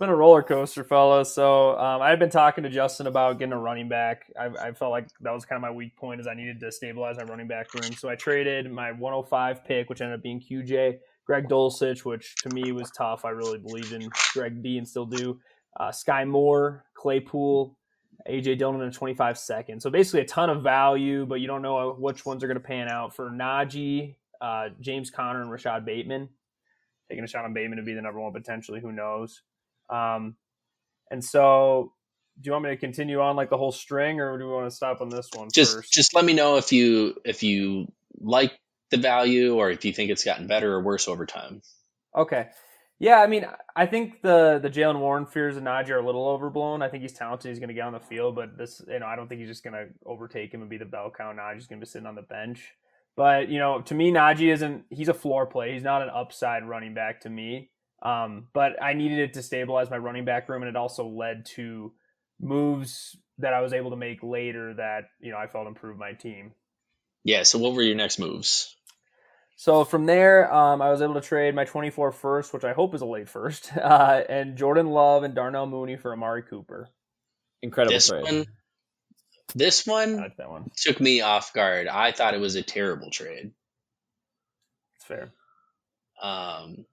Been a roller coaster, fellas. So um, I had been talking to Justin about getting a running back. I, I felt like that was kind of my weak point, is I needed to stabilize my running back room. So I traded my 105 pick, which ended up being QJ, Greg Dulcich, which to me was tough. I really believed in Greg B and still do. Uh, Skyy Moore, Claypool, AJ Dillon in 25 seconds. So basically a ton of value, but you don't know which ones are going to pan out for Najee, uh, James Conner, and Rashod Bateman. Taking a shot on Bateman to be the number one potentially. Who knows? Um, and so, do you want me to continue on like the whole string, or do we want to stop on this one Just first? just let me know if you if you like the value or if you think it's gotten better or worse over time. Okay. Yeah, I mean, I think the the Jaylen Warren fears of Najee are a little overblown. I think he's talented. He's going to get on the field, but this, you know, I don't think he's just going to overtake him and be the bell cow. Najee's going to be sitting on the bench. But you know, to me, Najee isn't. He's a floor play. He's not an upside running back to me. Um, but I needed it to stabilize my running back room, and it also led to moves that I was able to make later that you know I felt improved my team. Yeah. So what were your next moves? So from there, um, I was able to trade my 24 first, which I hope is a late first, uh, and Jordan Love and Darnell Mooney for Amari Cooper. Incredible This trade. one, this one like that one. took me off guard. I thought it was a terrible trade. It's fair. Um, Hey,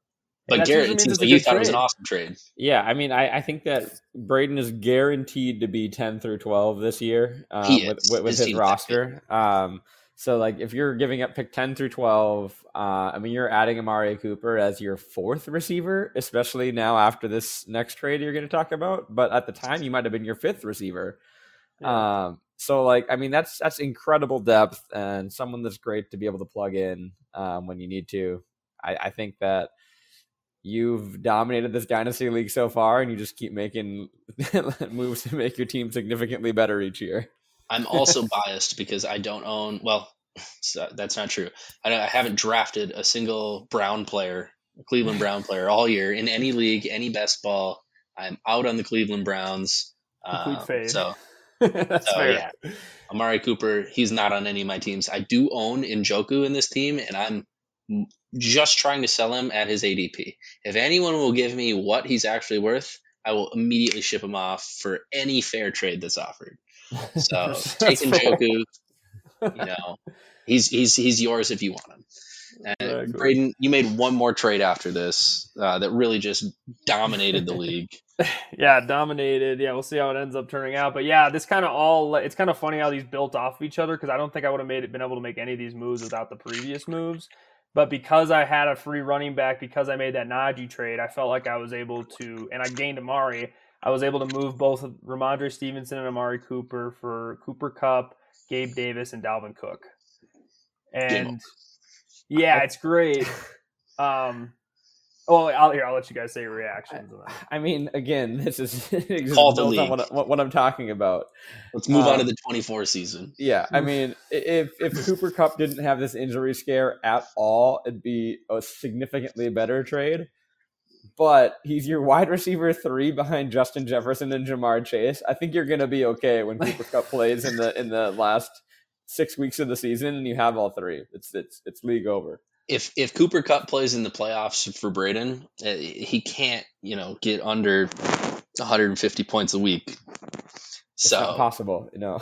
but that Garrett, it seems like you good thought it was an awesome trade. Yeah, I mean, I, I think that Braden is guaranteed to be ten through twelve this year um, with, with, with His his team's that roster. Um, so, like, if you're giving up pick ten through twelve, uh, I mean, you're adding Amari Cooper as your fourth receiver, especially now after this next trade you're going to talk about. But at the time, you might have been your fifth receiver. Yeah. Um, so, like, I mean, that's that's incredible depth and someone that's great to be able to plug in um, when you need to. I, I think that you've dominated this dynasty league so far, and you just keep making moves to make your team significantly better each year. I'm also biased because I don't own. Well, so that's not true. I, I haven't drafted a single Brown player, Cleveland Brown player, all year in any league, any best ball. I'm out on the Cleveland Browns. Complete Um, fade. So That's so, fair. yeah. Amari Cooper, he's not on any of my teams. I do own Njoku in this team, and I'm just trying to sell him at his ADP. If anyone will give me what he's actually worth, I will immediately ship him off for any fair trade that's offered. So fair. Njoku, you know, he's he's he's yours if you want him. And cool. Braden, you made one more trade after this uh, that really just dominated the league. yeah, dominated. Yeah, we'll see how it ends up turning out. But yeah, this kind of all it's kind of funny how these built off of each other because I don't think I would have made it been able to make any of these moves without the previous moves. But because I had a free running back, because I made that Najee trade, I felt like I was able to, and I gained Amari. I was able to move both Rhamondre Stevenson and Amari Cooper for Cooper Kupp, Gabe Davis, and Dalvin Cook. And yeah, it's great. Um, oh, I'll here. I'll let you guys say your reactions. I mean, again, this is Call the league. what, what, what I'm talking about. Let's move on to Um, the 24 season. Yeah, I mean, if if Cooper Kupp didn't have this injury scare at all, it'd be a significantly better trade. But he's your wide receiver three behind Justin Jefferson and Ja'Marr Chase. I think you're gonna be okay when Cooper Kupp plays in the in the last six weeks of the season, and you have all three. It's it's it's league over. If if Cooper Kupp plays in the playoffs for Braden, uh, he can't you know get under 150 points a week. It's So not possible, you know.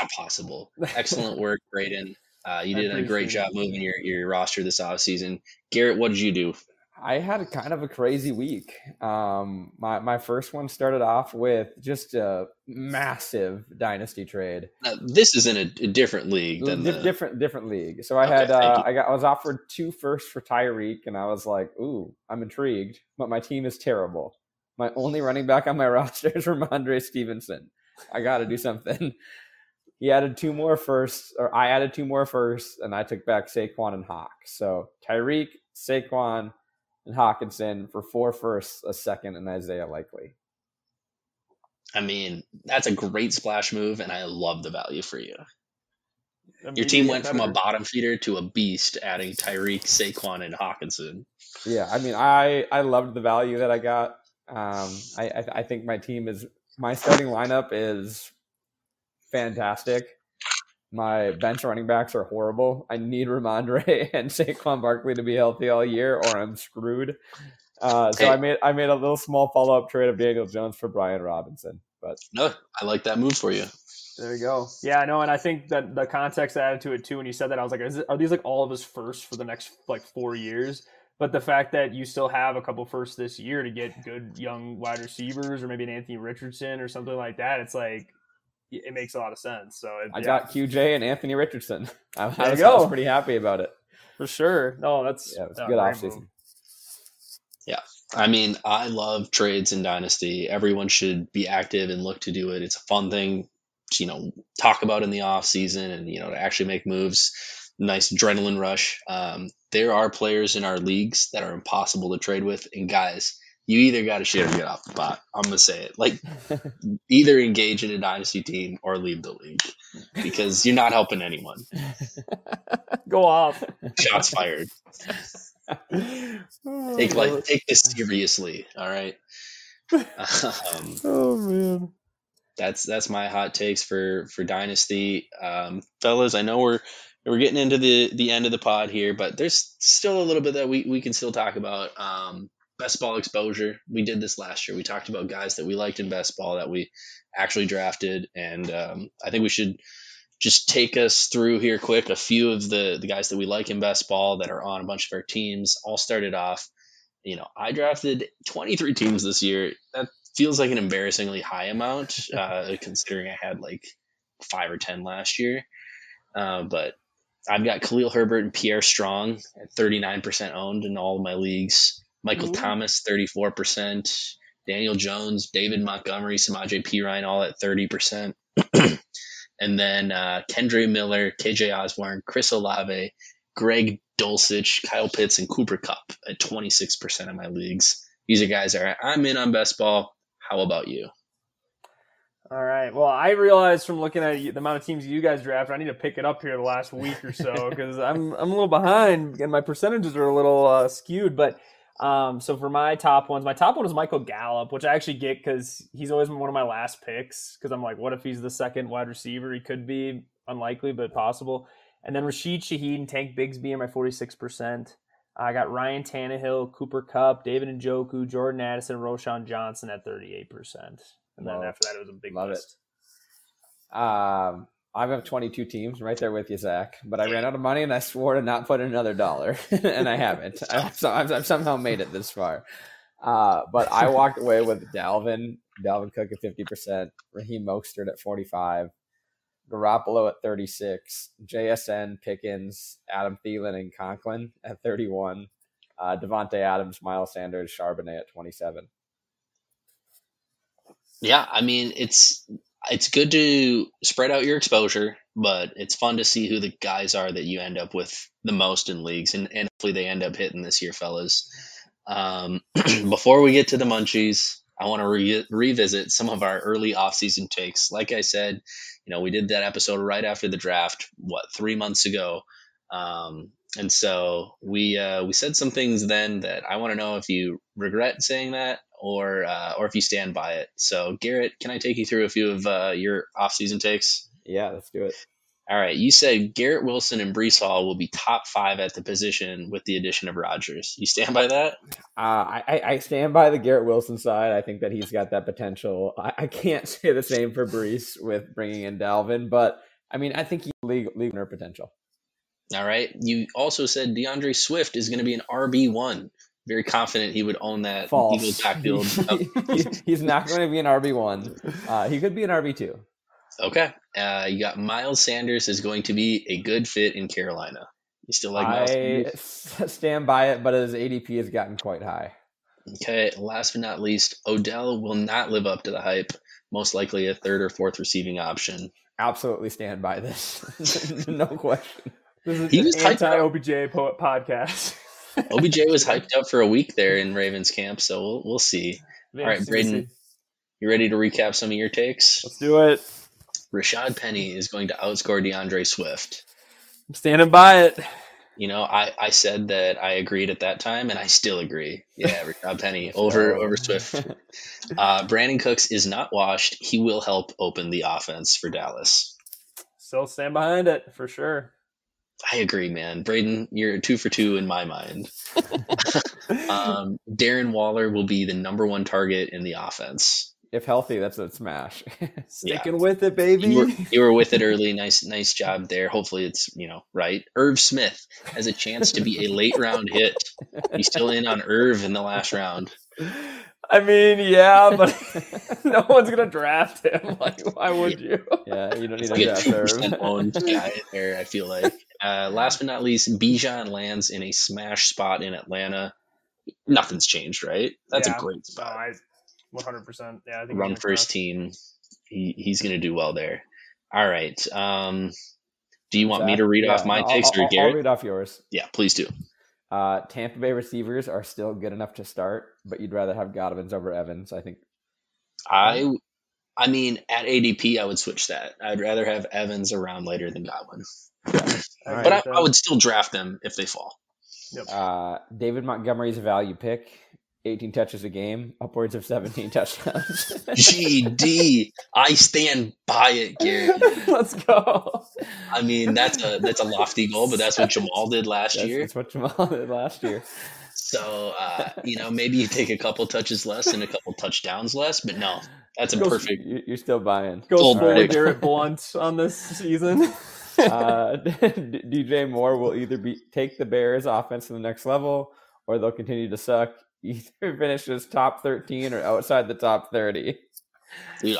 not possible. Excellent work, Braden. Uh, you I did a great job moving your, your roster this offseason. Garrett, what did you do? I had a kind of a crazy week. Um, my my first one started off with just a massive dynasty trade. Uh, this is in a, a different league than Di- the, different different league. So I Okay, had uh. I got I was offered two firsts for Tyreek, and I was like, ooh, I'm intrigued, but my team is terrible. My only running back on my roster is Rhamondre Stevenson. I got to do something. He added two more firsts, or I added two more firsts, and I took back Saquon and Hawk. So Tyreek, Saquon, and Hockenson for four firsts, a second, and Isaiah Likely. I mean, that's a great splash move, and I love the value for you. Your team went from a bottom feeder to a beast, adding Tyreek, Saquon, and Hockenson. Yeah, I mean, I I loved the value that I got. Um, I I, I think my team is my starting lineup is fantastic. My bench running backs are horrible. I need Rhamondre and Saquon Barkley to be healthy all year, or I'm screwed. Uh, so Hey. I made I made a little small follow up trade of Daniel Jones for Brian Robinson. But No, I like that move for you. There you go. Yeah, I know, and I think that the context added to it too. When you said that, I was like, is it, "Are these like all of his firsts for the next like four years?" But the fact that you still have a couple firsts this year to get good young wide receivers, or maybe an Anthony Richardson or something like that, it's like it makes a lot of sense. So it, I yeah, got QJ and Anthony Richardson. I, There I was, I was pretty happy about it. for sure. No, that's Yeah, it was a good offseason. move. I mean, I love trades in Dynasty. Everyone should be active and look to do it. It's a fun thing to, you know, talk about in the off season and, you know, to actually make moves. Nice adrenaline rush. Um, there are players in our leagues that are impossible to trade with. And guys, you either got to shit or get off the pot. I'm going to say it. Like, either engage in a Dynasty team or leave the league because you're not helping anyone. Go off. Shots fired. Take like take this seriously. All right. Um, Oh man. that's that's my hot takes for for dynasty um fellas i know we're we're getting into the the end of the pod here but there's still a little bit that we we can still talk about um best ball exposure we did this last year we talked about guys that we liked in best ball that we actually drafted and um i think we should just take us through here quick a few of the the guys that we like in best ball that are on a bunch of our teams all started off you know i drafted 23 teams this year that feels like an embarrassingly high amount uh, considering I had like five or ten last year. Uh, but I've got Khalil Herbert and Pierre Strong at 39% owned in all of my leagues. Michael Ooh. Thomas 34%. Daniel Jones, David Montgomery, Samaje Ryan, all at 30%. and then uh, Kendre Miller, KJ Osborn, Chris Olave, Greg Dulcich, Kyle Pitts, and Cooper Kupp at 26% of my leagues. These are guys that are, I'm in on best ball. How about you? All right. Well, I realized from looking at the amount of teams you guys draft, I need to pick it up here the last week or so because I'm I'm a little behind and my percentages are a little uh, skewed. But um, so for my top ones, my top one is Michael Gallup, which I actually get because he's always been one of my last picks. Because I'm like, what if he's the second wide receiver? He could be unlikely, but possible. And then Rashid Shaheed and Tank Bigsby are my 46 percent. I got Ryan Tannehill, Cooper Kupp, David Njoku, Jordan Addison, Roschon Johnson at 38%. And then Love- after that, it was a big love it. list. Um, I have 22 teams right there with you, Zach. But I ran out of money and I swore to not put in another dollar, and I haven't. I, so I've, I've somehow made it this far. Uh, but I walked away with Dalvin, Dalvin Cook at 50%, Raheem Mostert at 45, Garoppolo at 36, JSN, Pickens, Adam Thielen, and Conklin at 31, uh, Davante Adams, Miles Sanders, Charbonnet at 27. Yeah, I mean it's it's good to spread out your exposure, but it's fun to see who the guys are that you end up with the most in leagues, and, and hopefully they end up hitting this year, fellas. Um, before we get to the munchies, I want to re- revisit some of our early offseason takes. Like I said, you know, we did that episode right after the draft, what three months ago, um, and so we uh, we said some things then that I want to know if you regret saying that or uh, or if you stand by it. So Garrett, can I take you through a few of uh, your offseason takes? Yeah, let's do it. All right, you said Garrett Wilson and Breece Hall will be top five at the position with the addition of Rodgers. You stand by that? Uh, I, I stand by the Garrett Wilson side. I think that he's got that potential. I, I can't say the same for Breece with bringing in Dalvin, but I mean, I think he's league league winner potential. All right. You also said D'Andre Swift is going to be an RB one. Very confident he would own that False. Eagles backfield. Oh, he's not going to be an RB one. Uh, he could be an RB two. okay. Uh, you got Miles Sanders is going to be a good fit in Carolina. You still like Miles I Sanders? stand by it, but his ADP has gotten quite high. Okay. Last but not least, Odell will not live up to the hype. Most likely a third or fourth receiving option. Absolutely stand by this. no question. This is He an anti OBJ po- podcast. OBJ was hyped up for a week there in Ravens camp, so we'll, we'll see. All right, Braden, you ready to recap some of your takes? Let's do it. Rashaad Penny is going to outscore D'Andre Swift. I'm standing by it. You know, I, I said that I agreed at that time, and I still agree. Yeah, Rashaad Penny over over Swift. Uh, Brandin Cooks is not washed. He will help open the offense for Dallas. Still stand behind it for sure. I agree, man. Braden, you're two for two in my mind. um, Darren Waller will be the number one target in the offense. if healthy, that's a smash. Sticking with it, baby. You were, you were with it early. Nice, nice job there. Hopefully, it's you know right. Irv Smith has a chance to be a late round hit. He's still in on Irv in the last round. I mean, yeah, but no one's gonna draft him. Like, why would you? yeah, you don't need like to a draft two Irv. percent owned guy there. I feel like. Uh, last but not least, Bijan lands in a smash spot in Atlanta. Nothing's changed, right? That's Yeah. a great spot. I 100. percent Yeah, I think Run he's first team. He, he's going to do well there. All right. Um, do you want me to read Yeah, off my I'll- takes I'll, or I'll, Garrett? read off yours. yeah, please do. Uh, Tampa Bay receivers are still good enough to start, but you'd rather have Godwin's over Evans. I think. I I mean, at ADP, I would switch that. I'd rather have Evans around later than Godwin, All but I, I would still draft them if they fall. Uh, David Montgomery's a value pick: 18 touches a game, upwards of 17 touchdowns. GD, I stand by it, Garrett. Let's go. I mean, that's a that's a lofty goal, but that's what Jamaal did last That's, year. that's what Jamaal did last year. So uh, you know, maybe you take a couple touches less and a couple touchdowns less, but no, that's a Goes- perfect. You- You're still buying. Go Old full predict. Garrett Blunt on this season. uh, DJ Moore will either be take the Bears offense to the next level, or they'll continue to suck. Either finishes top 13 or outside the top 30. Dude,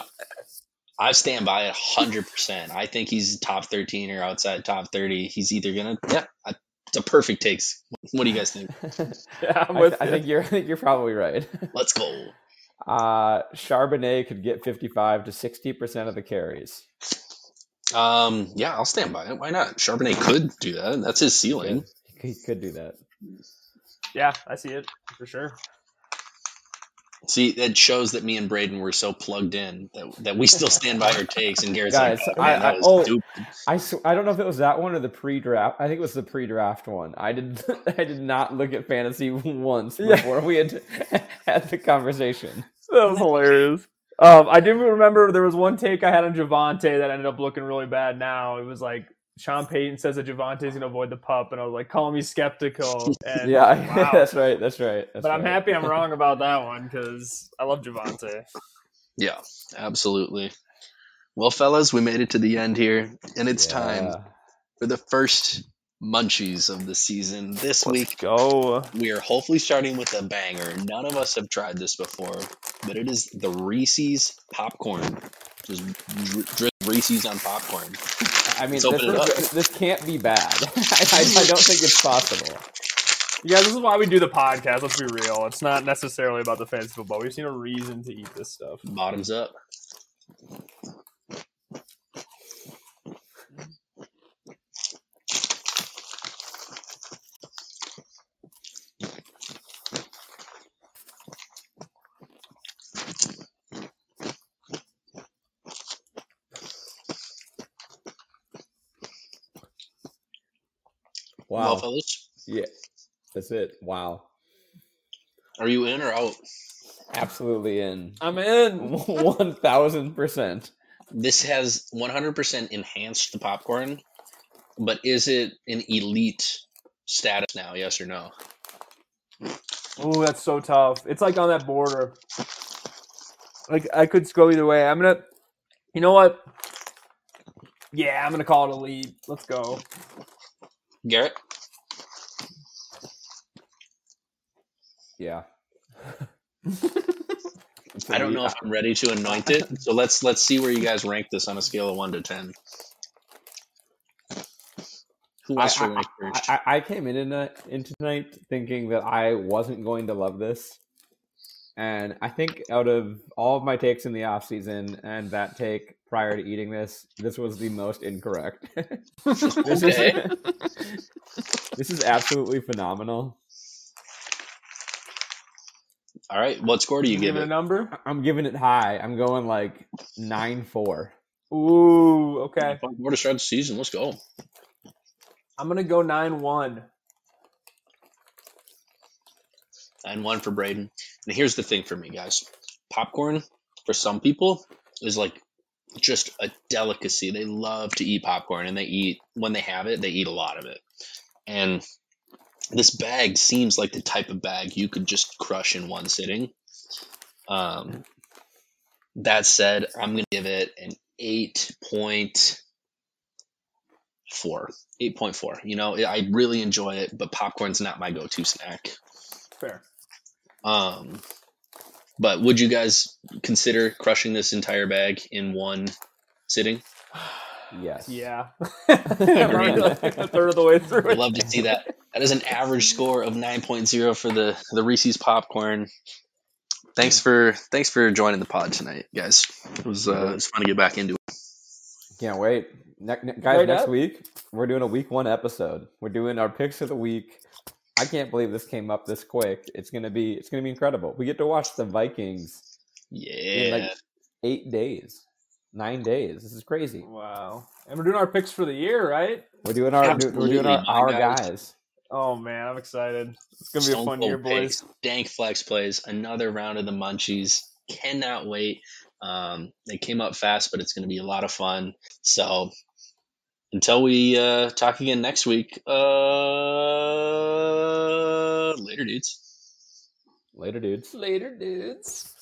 I stand by it hundred percent. I think he's top thirteen or outside top thirty. He's either gonna yeah, I, it's a perfect takes. What do you guys think? yeah, I'm I, with th- I think you're I think you're probably right. Let's go. Uh, Charbonnet could get 55 to 60 percent of the carries. Um, yeah, I'll stand by it. Why not? Charbonnet could do that. That's his ceiling. He could, he could do that. Yeah, I see it for sure. See, it shows that me and Braden were so plugged in that, that we still stand by our takes. And Garrett's Guys, like, oh, I- man, that I- was oh, stupid. I, sw- I don't know if it was that one or the pre-draft. I think it was the pre-draft one. I did I did not look at fantasy once Yeah. before we had had the conversation. That was hilarious. Um, I do remember there was one take I had on Javonte that ended up looking really bad. Now it was like Sean Payton says that Javonte's going to avoid the pup, and I was like, "Call me skeptical." And Yeah, wow. that's right. That's right. That's but I'm happy I'm wrong about that one because I love Javante. Yeah, absolutely. Well, fellas, we made it to the end here, and it's time for the first munchies of the season. This week, go. we are hopefully starting with a banger. None of us have tried this before, but it is the Reese's popcorn. Just dri- drip Reese's on popcorn. I mean, this, open it is- this can't be bad. I, I, I don't think it's possible. Yeah, this is why we do the podcast. Let's be real. It's not necessarily about the fantasy football. We've seen a reason to eat this stuff. Bottoms up. Wow. fellas, Yeah. That's it. Wow. are you in or out? Absolutely in. I'm in. One thousand percent. This has 100% enhanced the popcorn, but is it an elite status now? Yes or no? Oh, that's so tough. It's like on that border. Like I could go either way. I'm gonna. You know what? Yeah, I'm gonna call it a lead. Let's go. Garrett? Yeah. I don't know if I'm ready to anoint it. So let's let's see where you guys rank this on a scale of one to ten. Who wants to I, rank I, first? I, I came in in uh, into tonight thinking that I wasn't going to love this. And I think out of all of my takes in the off season and that take prior to eating this, this was the most incorrect. this, Okay. is, this is absolutely phenomenal. All right, what score do you give it a number? I'm giving it high. I'm going like nine four. Ooh, okay. More to start the season. Let's go. I'm gonna go nine one. Nine one for Braden. And here's the thing for me, guys. Popcorn for some people is like just a delicacy. They love to eat popcorn, and they eat when they have it. They eat a lot of it. And this bag seems like the type of bag you could just crush in one sitting. Um, that said, I'm gonna give it an eight point four. Eight point four. You know, I really enjoy it, but popcorn's not my go-to snack. Fair. Um, but would you guys consider crushing this entire bag in one sitting? Yes. Yeah. I'm like a third of the way through I'd love to see that. That is an average score of 9.0 for the the Reese's popcorn. Thanks for thanks for joining the pod tonight, guys. It was uh, it was fun to get back into it. Can't wait. Ne- ne- guys, Right next up. week, we're doing a week one episode. We're doing our picks of the week. I can't believe this came up this quick. It's gonna be it's gonna be incredible. We get to watch the Vikings in Yeah, like eight days. Nine days. This is crazy. Wow. And we're doing our picks for the year, right? We're doing our we're doing our, our guys. guys. Oh man, I'm excited. It's gonna be a fun Cold year, boys. Picks, Dank flex plays, another round of the munchies. Cannot wait. Um, they came up fast, but it's going to be a lot of fun. So until we uh, talk again next week, uh, later, dudes. Later, dudes. Later, dudes.